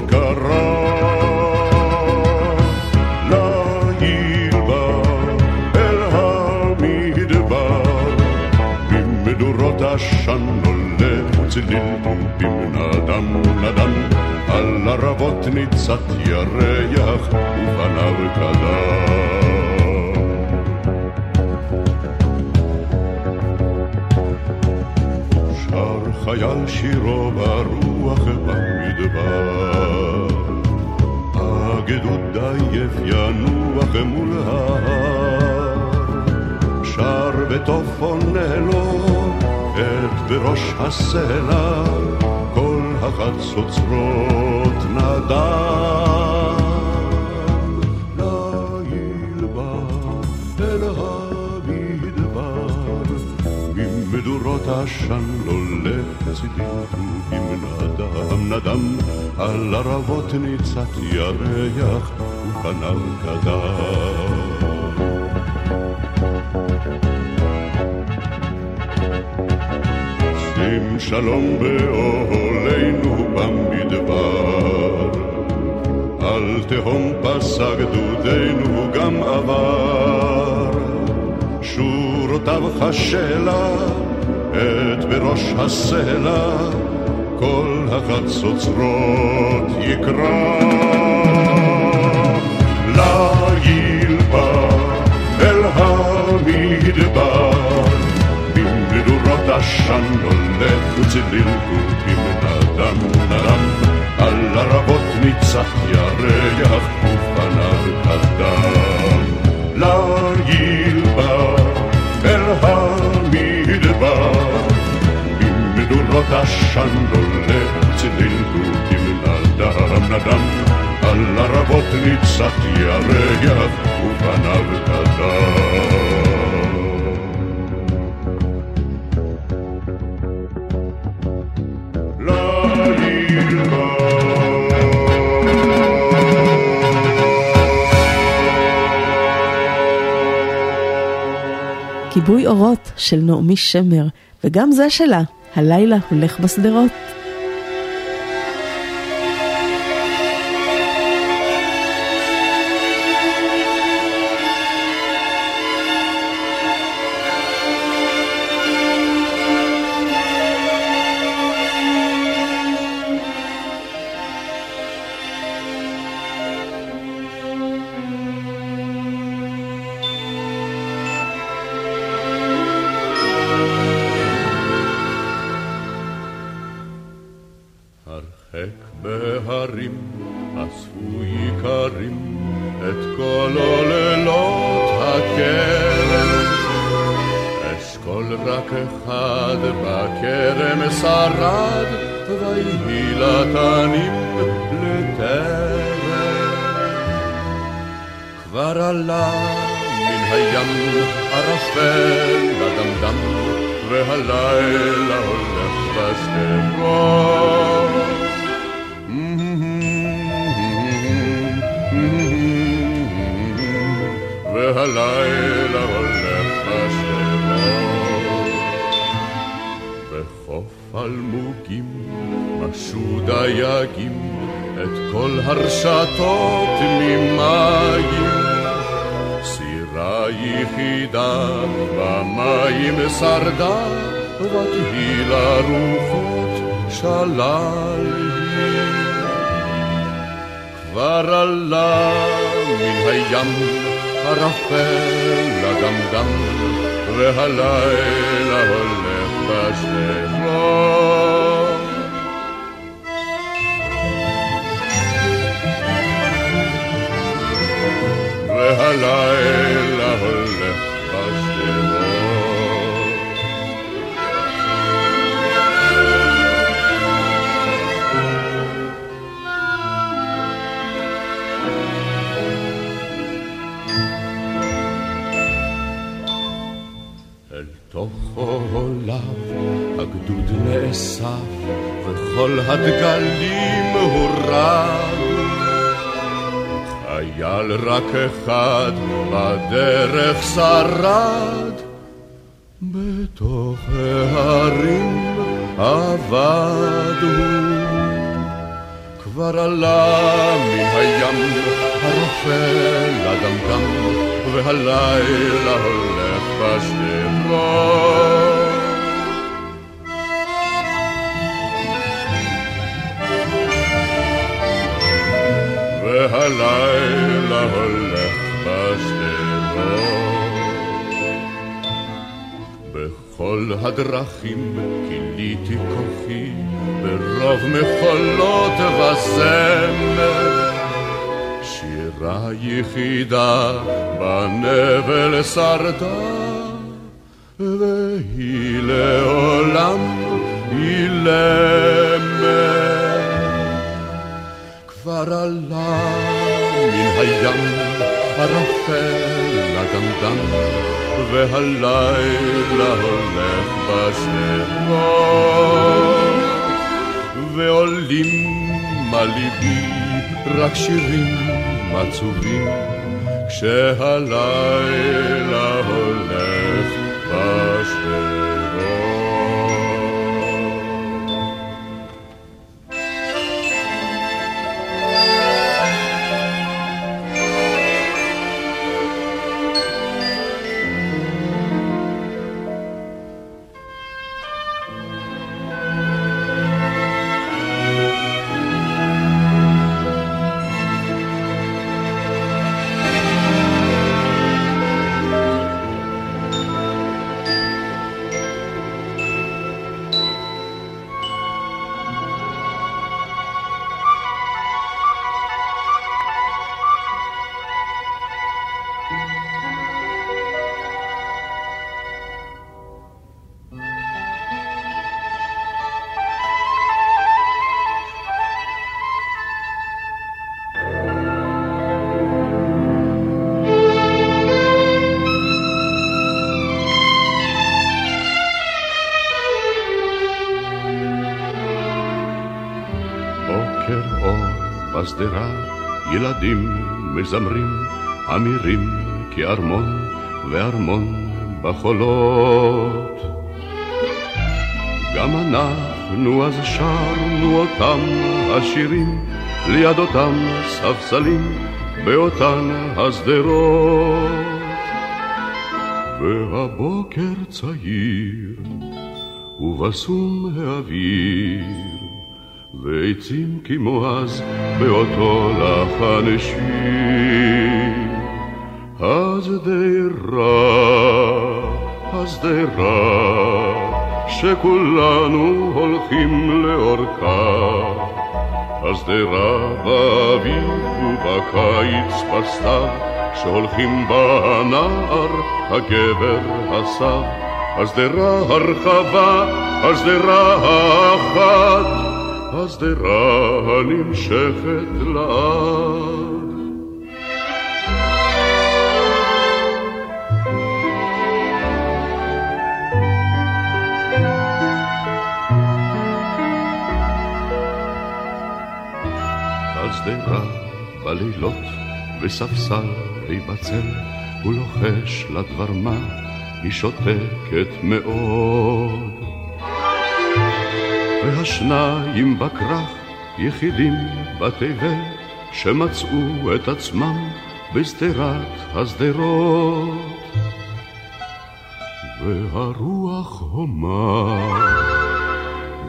עשן עולה וצליל פומפים נדם נדם. על ערבות ניצת ירח ופניו קדם חייל שירו ברוח במדבר. הגדוד עייף ינוח מול ההר. שר וטוף עונה לו את בראש הסלע, כל החצוצרות נדם. המדבר, ממדורות עשן לולך צדיק נדם נדם, על ערבות ניצת ירח ופניו קדם. שלום באוהלינו במדבר. על תהום פסק דודנו גם עבר. שורותיו חשלה, את בראש הסלע, כל החצוצרות יקרא. ליל מדורות עשן הולך וצליל גובים נדם נדם על ערבות ניצח ירח ופניו אדם ליל בא אל המדבר ממדורות עשן הולך וצליל גובים נדם נדם על ערבות ניצח ירח ופניו אדם אורות של נעמי שמר, וגם זה שלה, הלילה הולך בשדרות. כל הדרכים כיליתי כוחי ברוב מחולות וזמר שירה יחידה בנבל שרדה והיא לעולם אילמת. כבר עלה מן הים ערפל הגמדם והלילה הולך בשדות, ועולים על ליבי רק שירים עצובים, כשהלילה הולך מזמרים, אמירים כארמון, וארמון בחולות. גם אנחנו אז שרנו אותם השירים, ליד אותם ספסלים, באותן השדרות. והבוקר צעיר, ובשום האוויר, ועצים כמו אז באותו לחן שיר. השדרה, השדרה, שכולנו הולכים לאורכה. השדרה באביב ובקיץ בסתיו, שהולכים בה הנער, הגבר, הסב. השדרה הרחבה, השדרה האחת, השדרה הנמשכת לאט. השדרה בלילות וספסל בצל, הוא לוחש לדבר מה, היא שותקת מאוד. והשניים בכרך יחידים בתבל שמצאו את עצמם בשדרת השדרות. והרוח הומה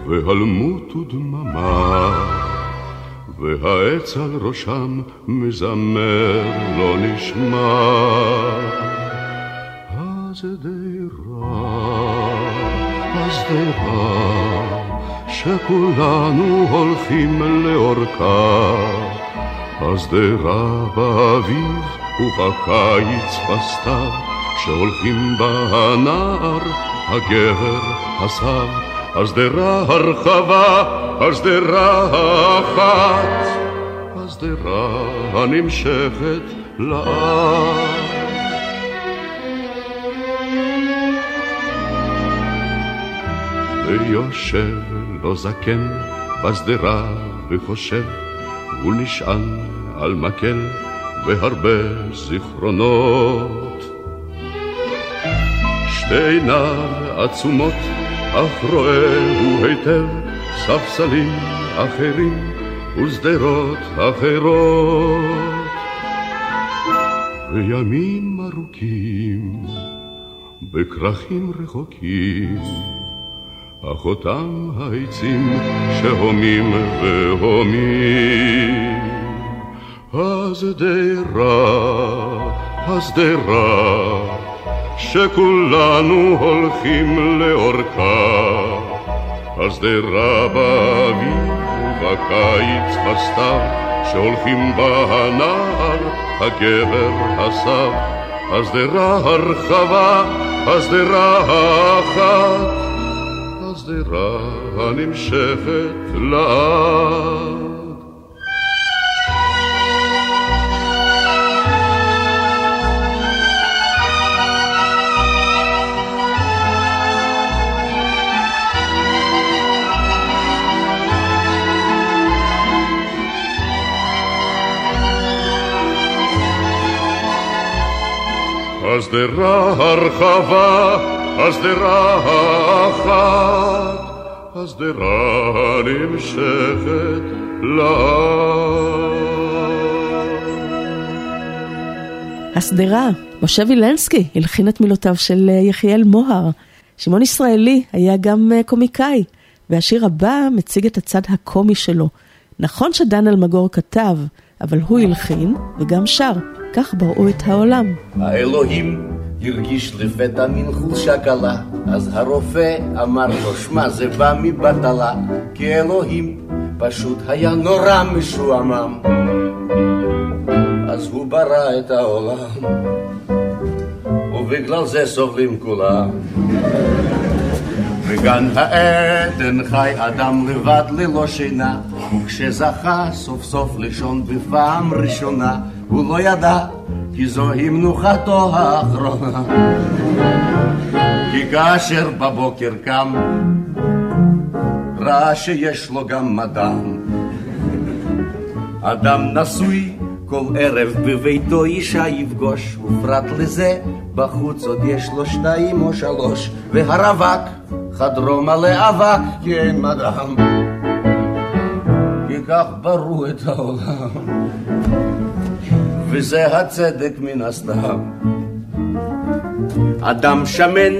והלמות ודממה והעץ על ראשם מזמר לא נשמע. השדרה, השדרה שכולנו הולכים לאורכה. השדרה באביב ובקיץ בסתיו, שהולכים בה הנער, הגבר, הסב. השדרה הרחבה, השדרה האחת, השדרה הנמשכת לאט. ויושב לו זקן בשדרה וחושב, הוא נשען על מקל והרבה זיכרונות. שתי עיניו עצומות, אך רואה הוא היטב ספסלים אחרים ושדרות אחרות. וימים ארוכים בכרכים רחוקים אך אותם העצים שהומים והומים. השדרה, השדרה, שכולנו הולכים לאורכה. השדרה באביב ובקיץ בסתיו, שהולכים בה הנער, הגבר, הסב. השדרה הרחבה, השדרה האחת, השדרה הנמשכת לעד. השדרה הרחבה, השדרה האחת, השדרה הנמשכת לאט. השדרה, משה וילנסקי הלחין את מילותיו של אה, יחיאל מוהר. שמעון ישראלי היה גם אה, קומיקאי, והשיר הבא מציג את הצד הקומי שלו. נכון שדן אלמגור כתב, אבל הוא הלחין וגם שר. כך בראו את העולם. האלוהים הרגיש לפתע מין חולשה קלה, אז הרופא אמר לו, שמע, זה בא מבטלה, כי אלוהים פשוט היה נורא משועמם. אז הוא ברא את העולם, ובגלל זה סובלים כולם. בגן העדן חי אדם לבד ללא שינה, וכשזכה סוף סוף לישון בפעם ראשונה, הוא לא ידע, כי זוהי מנוחתו האחרונה. כי כאשר בבוקר קם, ראה שיש לו גם מדם. אדם נשוי כל ערב בביתו אישה יפגוש, ופרט לזה בחוץ עוד יש לו שתיים או שלוש, והרווק חדרו מלא אבק כי אין מדם. כי כך ברו את העולם. וזה הצדק מן הסתם. אדם שמן,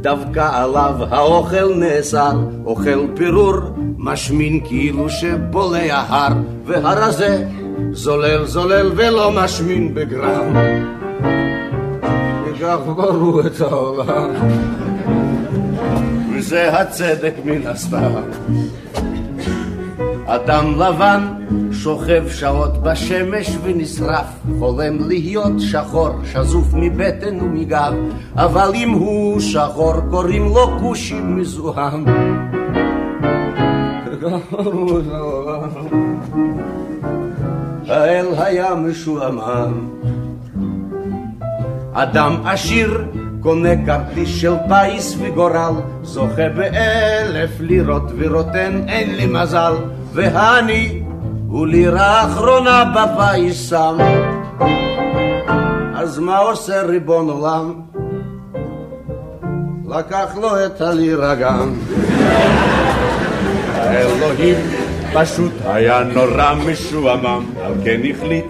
דווקא עליו האוכל נאסר, אוכל פירור, משמין כאילו שבולע הר, והרזה זולל זולל ולא משמין בגרם. וכך ברו את העולם, וזה הצדק מן הסתם. אדם לבן שוכב שעות בשמש ונשרף, חולם להיות שחור, שזוף מבטן ומגב, אבל אם הוא שחור קוראים לו כושי מזוהם. האל היה משועמם. אדם עשיר קונה כרטיס של פיס וגורל, זוכה באלף לירות ורוטן אין לי מזל, והני הוא לירה אחרונה בפיס שם. אז מה עושה ריבון עולם? לקח לו את הלירה גם. האלוהים פשוט היה נורא משועמם, על כן החליט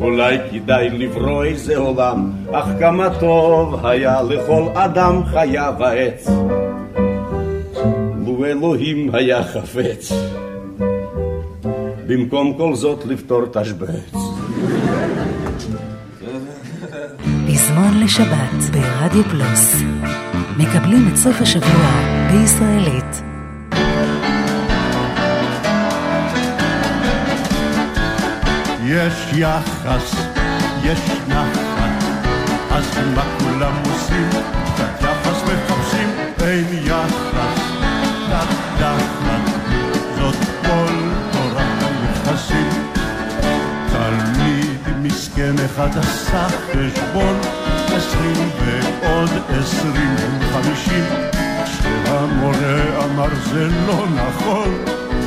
אולי כדאי לברוא איזה עולם, אך כמה טוב היה לכל אדם חיה ועץ. לו אלוהים היה חפץ, במקום כל זאת לפתור תשבץ. פזמון לשבת ברדיו פלוס. מקבלים את סוף השבוע בישראלית. יש יחס, יש נחת, אז מה כולם עושים? קצת מסכן אחד עשה חשבון, עשרים ועוד עשרים חמישים. כשהמורה אמר זה לא נכון,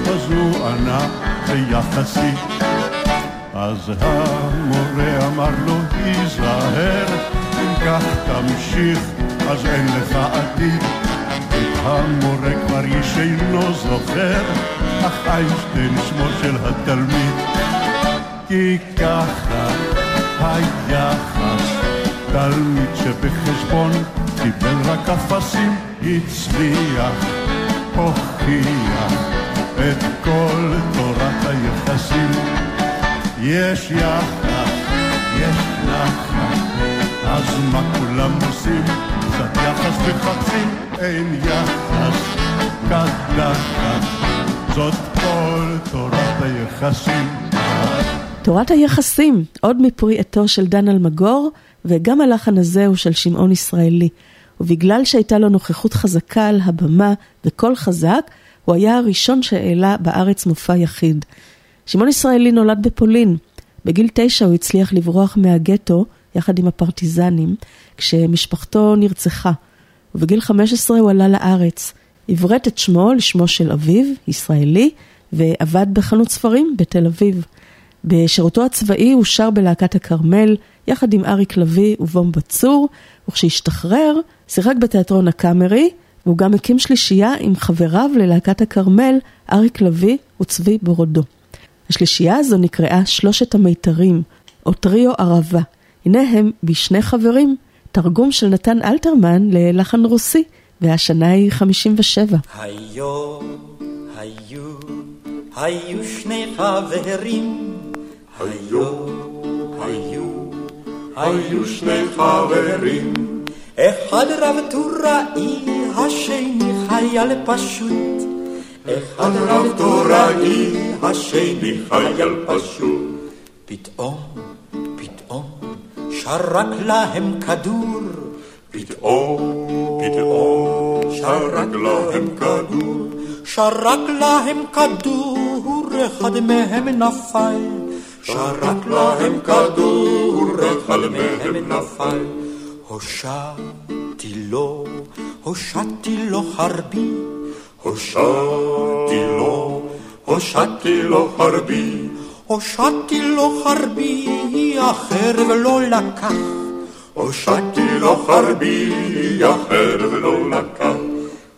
אז הוא ענה ביחסי. אז המורה אמר לו, היזהר, אם כך תמשיך, אז אין לך עתיד. המורה כבר איש אינו זוכר, אך איינשטיין שמו של התלמיד. כי ככה היחס, תלמיד שבחשבון קיבל רק אפסים, הצליח, הוכיח את כל תורת היחסים. יש יחס, יש נחת, אז מה כולם עושים? קצת יחס וחצים, אין יחס, קדחת, זאת כל תורת היחסים. תורת היחסים, עוד מפרי עטו של דן אלמגור, וגם הלחן הזה הוא של שמעון ישראלי. ובגלל שהייתה לו נוכחות חזקה על הבמה וקול חזק, הוא היה הראשון שהעלה בארץ מופע יחיד. שמעון ישראלי נולד בפולין. בגיל תשע הוא הצליח לברוח מהגטו יחד עם הפרטיזנים, כשמשפחתו נרצחה. ובגיל 15 הוא עלה לארץ. עברת את שמו לשמו של אביו, ישראלי, ועבד בחנות ספרים בתל אביב. בשירותו הצבאי הוא שר בלהקת הכרמל, יחד עם אריק לביא ובום בצור, וכשהשתחרר, שיחק בתיאטרון הקאמרי, והוא גם הקים שלישייה עם חבריו ללהקת הכרמל, אריק לביא וצבי בורודו. השלישייה הזו נקראה שלושת המיתרים, או טריו ערבה. הנה הם בשני חברים, תרגום של נתן אלתרמן ללחן רוסי, והשנה היא 57. היו, היו, היו שני חברים, היו, היו, היו שני חברים. אחד רב טוראי, השני חייל פשוט. אחד רב טוראי, השני חייל פשוט. פתאום, פתאום, שרק להם כדור. פתאום, פתאום, שרק להם כדור. שרק להם כדור, אחד מהם נפל. שרק להם כדור, אחד מהם נפל. הושעתי לו, הושעתי לו חרבי. הושעתי לו, הושעתי לו חרבי. הושעתי לו חרבי, החרב לא לקח. הושעתי לו חרבי, החרב לא לקח.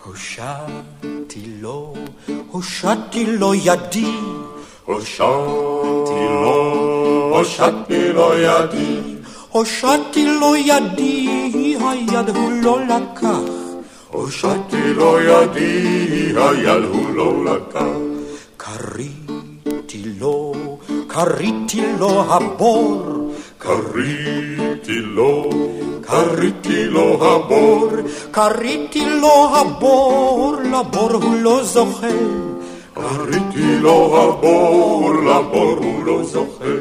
הושעתי לו, הושעתי לו ידי. הושעתי לו, הושעתי לו ידי. הושעתי לו ידי, היד הוא לא לקח. הושעתי לו ידי, היד הוא לא לקח. קריתי לו, קריתי לו הבור. קריתי לו, קריתי לו הבור. קריתי לו הבור, לבור הוא לא זוכר. קריתי לו הבור, לבור הוא לא זוכר.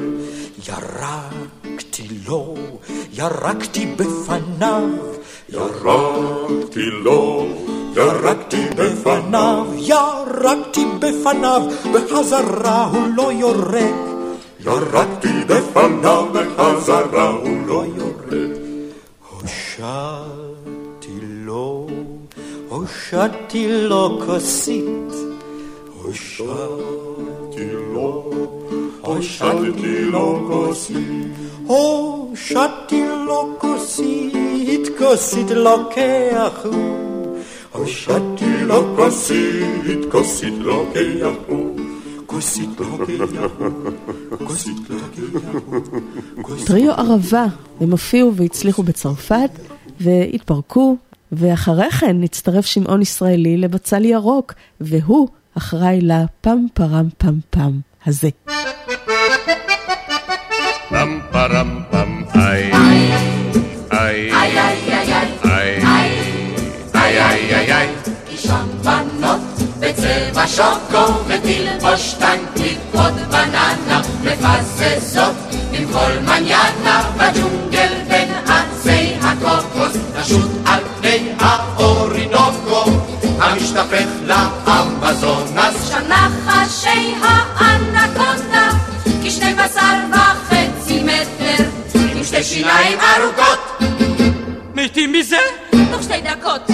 ירקתי לו, ירקתי בפניו. ירקתי לו, ירקתי בפניו, ירקתי בפניו, בחזרה הוא לא יורק. ירקתי בפניו, בחזרה הוא לא יורד. הושעתי לו, הושעתי לו כוסית. הושעתי לו, הושעתי לו כוסית. הושעתי לו כוסית, כוסית לוקח הוא. הושעתי לו כוסית, כוסית לוקח הוא. כוסית לוקח הוא. כוסית לוקח הוא. טריו ערבה, הם הופיעו והצליחו בצרפת, והתפרקו, ואחרי כן הצטרף שמעון ישראלי לבצל ירוק, והוא אחראי לפם פרם פם פם הזה. פם פרם פם איי. איי. איי. איי איי איי איי. בנות בצבע שוקו ותלבוש טנקית עוד בננה מפזזות עם כל מניאנה בג'ונגל בין עצי הקוקוס נשוט על פני האורינוקו המשתפך לאמזונס שם נחשי האנקונדה כשני בשר וחצי מטר עם שתי שיניים ארוכות. מתים מזה? תוך שתי דקות.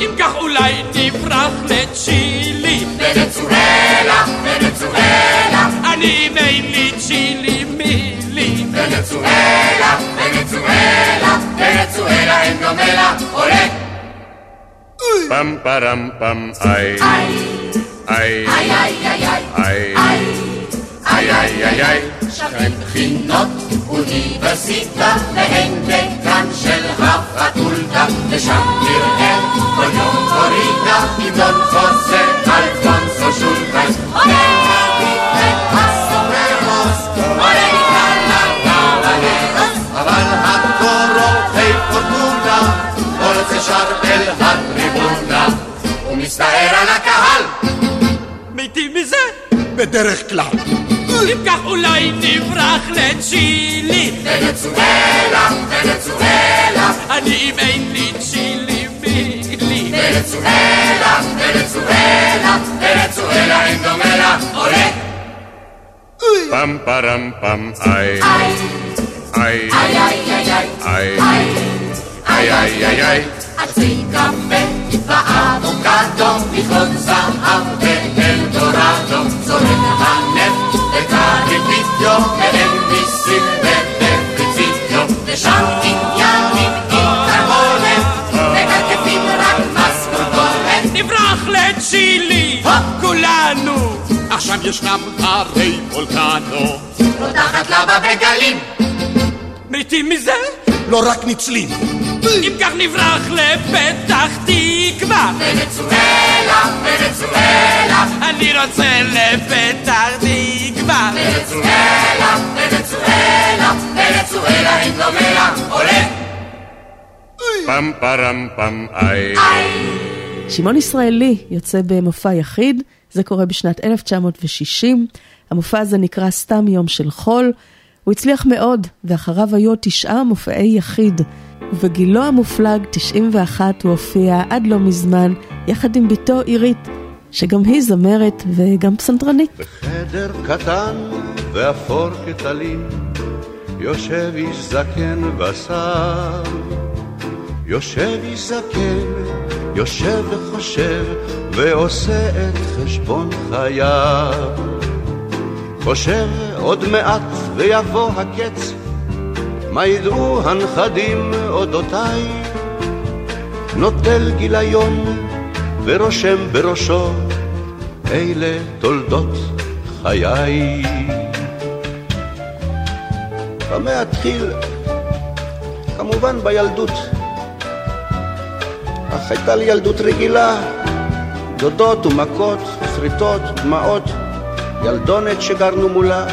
אם כך אולי נברח לצ'ילי. ונצואלה, ונצואלה אני ואין לי צ'ילי מילי. ונצואלה, ונצואלה ונצואלה אין דומה לה עולה Pam param pam ay. Ay. Ay. Ay ay ay ay. Ay. Ay ay ay ay. שווים בחינות אוניברסיטה והן דקן של הפקולטה ושם נראה כל יום קורינה המנון חוזה אלפונסו שולטייס עולה מתחת הסופרמוס עולה אבל הקורות היפות כולם כל זה שר אל הר ומסתער על הקהל. מתים מזה? בדרך כלל. אם כך אולי נברח לצ'ילי. ונצואלה, ונצואלה. אני אם אין לי צ'ילי ונצואלה, ונצואלה, ונצואלה אין דומה לה, עולה! פם פרם פם איי. איי איי איי איי. איי. איי איי איי איי עצרי קפה, ואבוקדו, מכלול זהב ואלדורדו, זורק הנפט וקריבידיו, ואין מיסים ובפריצידיו, ושם עניינים עם תרמונת, וכתפים רק משכורתורת. נברח לצ'ילי, כולנו, עכשיו ישנם הרי וולקנו. פותחת לבה בגלים. מתים מזה? לא רק ניצלים. אם כך נברח לפתח תקווה. ונצואלה, ונצואלה. אני רוצה לפתח תקווה. ונצואלה, ונצואלה, ונצואלה אין דומה לה, עולה! פם פרם פם איי שמעון ישראלי יוצא במופע יחיד, זה קורה בשנת 1960. המופע הזה נקרא סתם יום של חול. הוא הצליח מאוד, ואחריו היו תשעה מופעי יחיד. ובגילו המופלג, 91, הוא הופיע עד לא מזמן, יחד עם בתו עירית, שגם היא זמרת וגם פסנתרנית. בחדר קטן ואפור כטלית, יושב איש זקן ושר. יושב איש זקן, יושב וחושב, ועושה את חשבון חייו. חושב עוד מעט ויבוא הקץ, מה ידעו הנכדים אודותיי? נוטל גיליון ורושם בראשו, אלה תולדות חיי. במה אתחיל? כמובן בילדות. אך הייתה לי ילדות רגילה, דודות ומכות, שריטות, דמעות, ילדונת שגרנו מולה,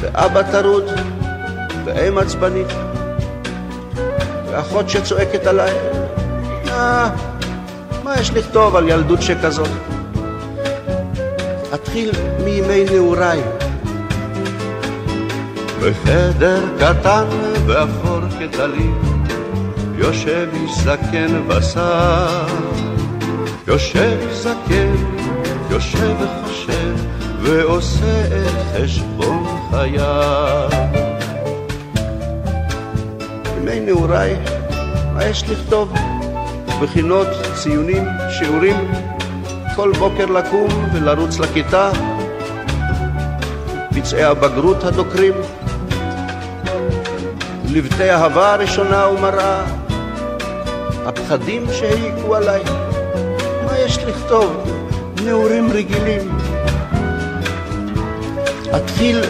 ואבא טרוד, ואם עצבנית, ואחות שצועקת עליי. אה, מה יש לכתוב על ילדות שכזאת? אתחיל מימי נעוריי. בחדר קטן ואפור כטלית, יושב איש זקן ושר. יושב זקן, יושב וחושב, ועושה את חשבון חייו. ימי נעוריי, יש לכתוב? בחינות, ציונים, שיעורים, כל בוקר לקום ולרוץ לכיתה, פצעי הבגרות הדוקרים, לבטי אהבה ראשונה ומראה, הפחדים שהעיקו עליי, מה יש לכתוב? נעורים רגילים. אתחיל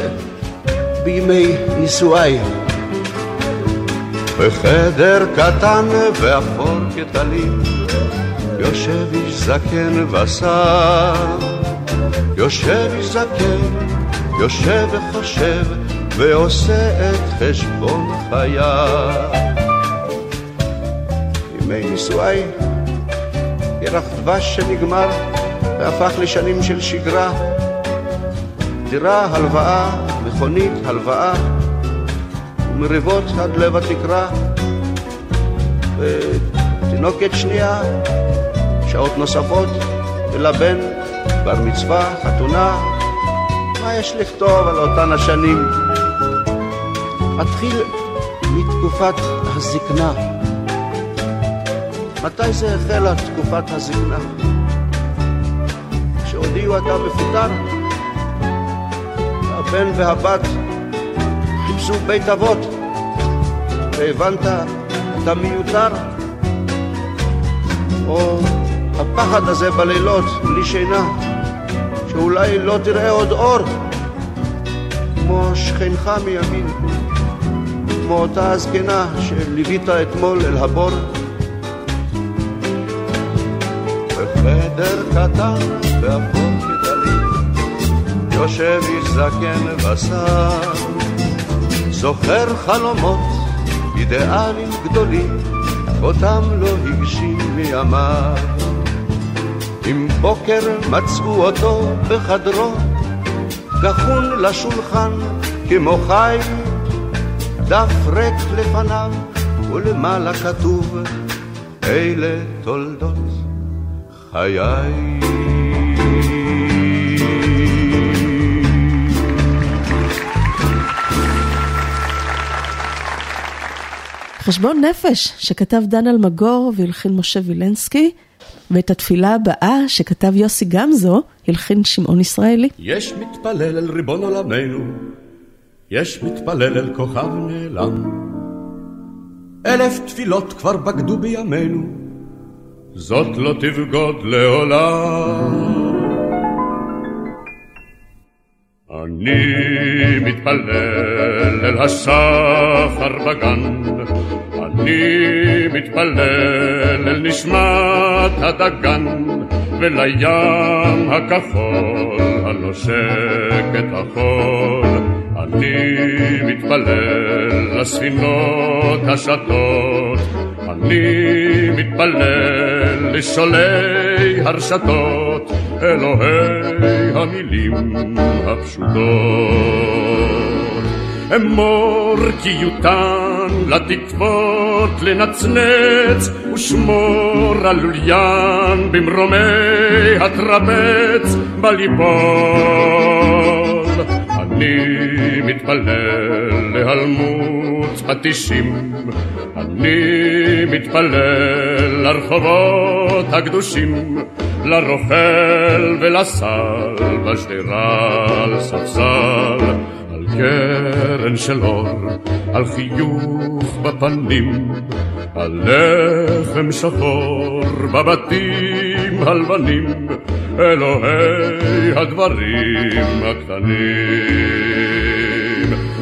בימי נישואיי. בחדר קטן ואפור כטלית, יושב איש זקן ושר. יושב איש זקן, יושב וחושב, ועושה את חשבון חייו. ימי נישואיי, ירח דבש שנגמר, והפך לשנים של שגרה. דירה, הלוואה, מכונית, הלוואה, ומריבות עד לב התקרה. ותינוקת שנייה, שעות נוספות, ולבן, בר מצווה, חתונה. מה יש לכתוב על אותן השנים? אתחיל מתקופת הזקנה. מתי זה החלה תקופת הזקנה? כשהודיעו אתה מפוטר? הבן והבת חיפשו בית אבות, והבנת, אתה מיותר? או הפחד הזה בלילות, בלי שינה, שאולי לא תראה עוד אור, כמו שכנך מימין, כמו אותה הזקנה שליווית אתמול אל הבור. בחדר קטן כטלית, יושב איש זקן ושר, זוכר חלומות, אידיאלים גדולים, אותם לא הגשים מימיו. עם בוקר מצאו אותו בחדרו, גחון לשולחן כמו חי, דף ריק לפניו, ולמעלה כתוב אלה תולדות חיי. חשבון נפש שכתב דן אלמגור והלחין משה וילנסקי, ואת התפילה הבאה שכתב יוסי גמזו הלחין שמעון ישראלי. יש מתפלל אל ריבון עולמנו, יש מתפלל אל כוכב נעלם. אלף תפילות כבר בגדו בימינו, זאת לא תבגוד לעולם. אני מתפלל אל השחר בגן, אני מתפלל אל נשמת הדגן, ולים הכחול הנושק את החול. אני מתפלל לספינות השטות, אני מתפלל לשולי הרשתות, אלוהי המילים הפשוטות. אמור כי יותן לתקוות לנצנץ, ושמור על לוליין במרומי הטרבץ בליפול. אני מתפלל להלמות פטישים, אני מתפלל לרחובות הקדושים, לרוכל ולסל, בשדרה על ספסל, על קרן של אור, על חיוך בפנים, על לחם שחור בבתים הלבנים, אלוהי הדברים הקטנים.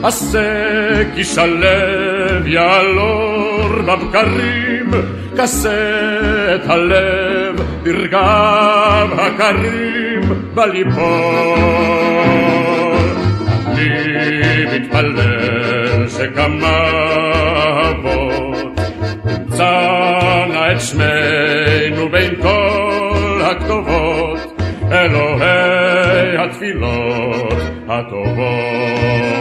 עשה כי שלב יעלור בבקרים, כסה את הלב ברגב הקרים בליפול. אני מתפלל שכמה אבות תמצאנה את שמנו בין כל הכתובות, אלוהי התפילות הטובות.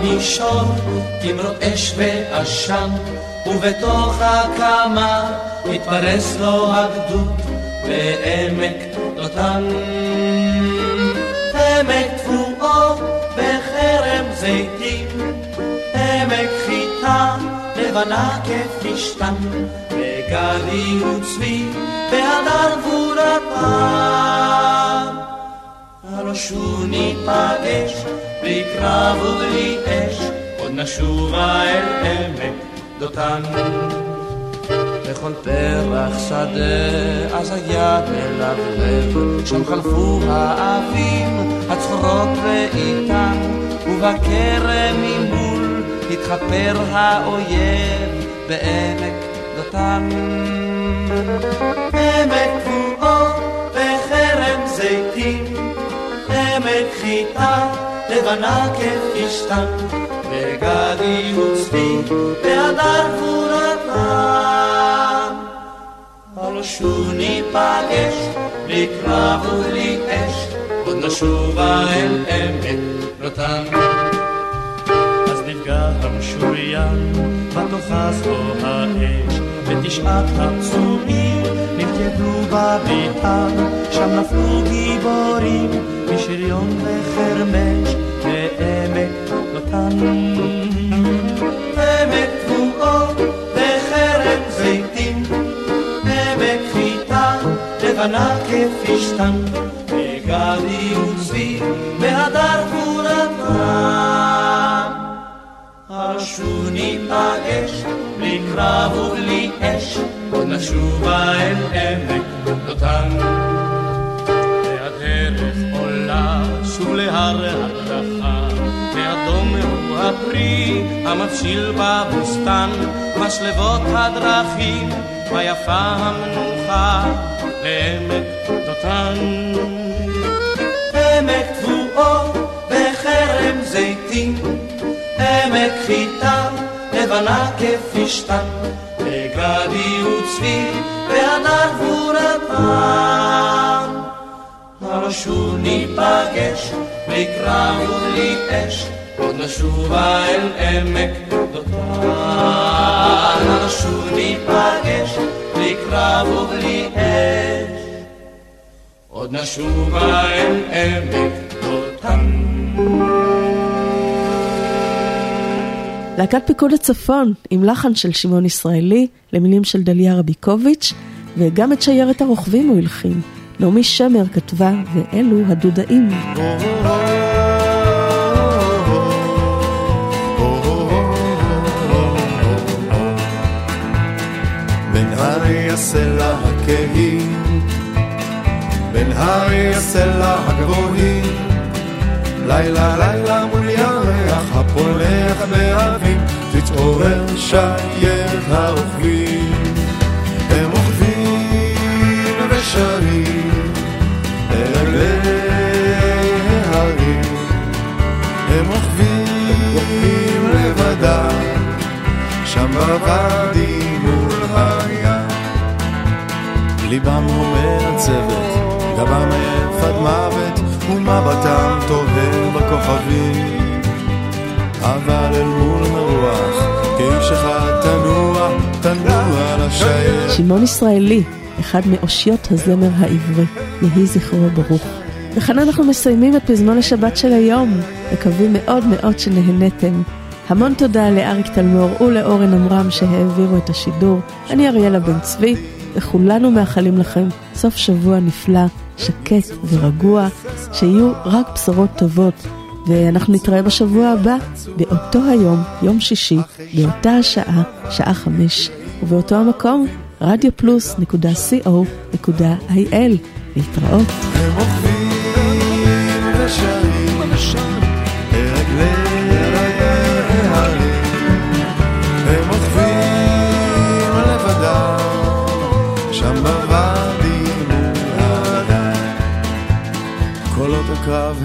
שמענו במישור תמרות אש ועשן, ובתוך הקמה התפרס לו הגדוד בעמק דותן. עמק תבואו בחרם זיתים, עמק חיטה לבנה כפשתן, וגדי וצבי והדר גבורתם. הלא שוב ניפגש, בלי קרב ובלי אש, עוד נשובה אל עמק דותן. בכל פרח שדה אז היה מלבלב, שם חלפו האבים, הצחורות ואיתן, ובכרם ממול התחפר האויב בעמק דותן. עמק עמק חיטה לבנה כפשתן, וגדי וצבי והדר גבורתם. הלא שוב ניפגש, בלי קרב ובלי אש, עוד נשובה אל עמק לוטן. אז נפגע המשוריין, בתוכה זו האש, ותשעת הפצועים נלכדו בביתם, שם נפלו גיבורים, משריון וחרמש, בעמק לוטן. עמק תבואו וחרם זיתים, עמק חיטה לבנה כפשתן, וגדי וצבי והדר גבורתם. הרשו ניפגש, בלי קרב ובלי אש, עוד נשובה אל עמק דותן. והדרך עולה שוב להר הדרכה, ואדום הוא הפרי המבשיל בבוסתן, משלבות הדרכים, ויפה המנוחה לעמק דותן. עמק תבואו בחרם זיתים, עמק חיטה לבנה כפשתן, וגדי וצבי והדר גבורתם. הלא שוב ניפגש בלי קרב ובלי אש, עוד נשובה אל עמק דותן. הלא שוב ניפגש בלי קרב ובלי אש, עוד נשובה אל עמק דותן. להקת פיקוד הצפון, עם לחן של שמעון ישראלי, למילים של דליה רביקוביץ', וגם את שיירת הרוכבים הוא הלחין. נעמי שמר כתבה, ואלו הדודאים. בין הרי הסלע הכהים, לילה לילה מול ירח הפולח באבים, תתעורר שיירת הרוכבים. הם רוכבים ושרים לרגלי ההרים, הם רוכבים לבדם, שם בוואדי מול הים. ליבם אומר צוות, גבם עף עד מוות, ומבטם תוהה בכוכבים. אבל אל מול מרוח, כאיש אחד תנוע, תנוע לשיירת. שמעון ישראלי, אחד מאושיות הזמר העברי, יהי זכרו ברוך. וכאן אנחנו מסיימים את פזמון השבת של היום. מקווים מאוד מאוד שנהנתם. המון תודה לאריק תלמור ולאורן עמרם שהעבירו את השידור. אני אריאלה בן צבי, וכולנו מאחלים לכם סוף שבוע נפלא, שקט ורגוע, שיהיו רק בשורות טובות. ואנחנו נתראה בשבוע הבא, באותו היום, יום שישי, באותה השעה, שעה חמש, ובאותו המקום, רדיו פלוס נקודה co.il. להתראות. הם רוכבים ושרים לרגלי ההרים.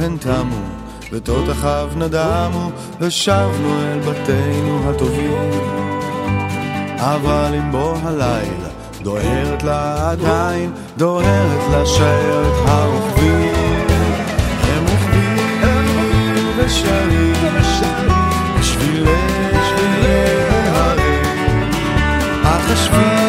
הן תמו, ותותחיו נדמו, ושבנו אל בתינו הטובים. אבל עם בוא הלילה, דוהרת לה עדיין, דוהרת לה שיירת הרוכבים. הם רוכבים ושרים בשבילי ההרים, אך השביל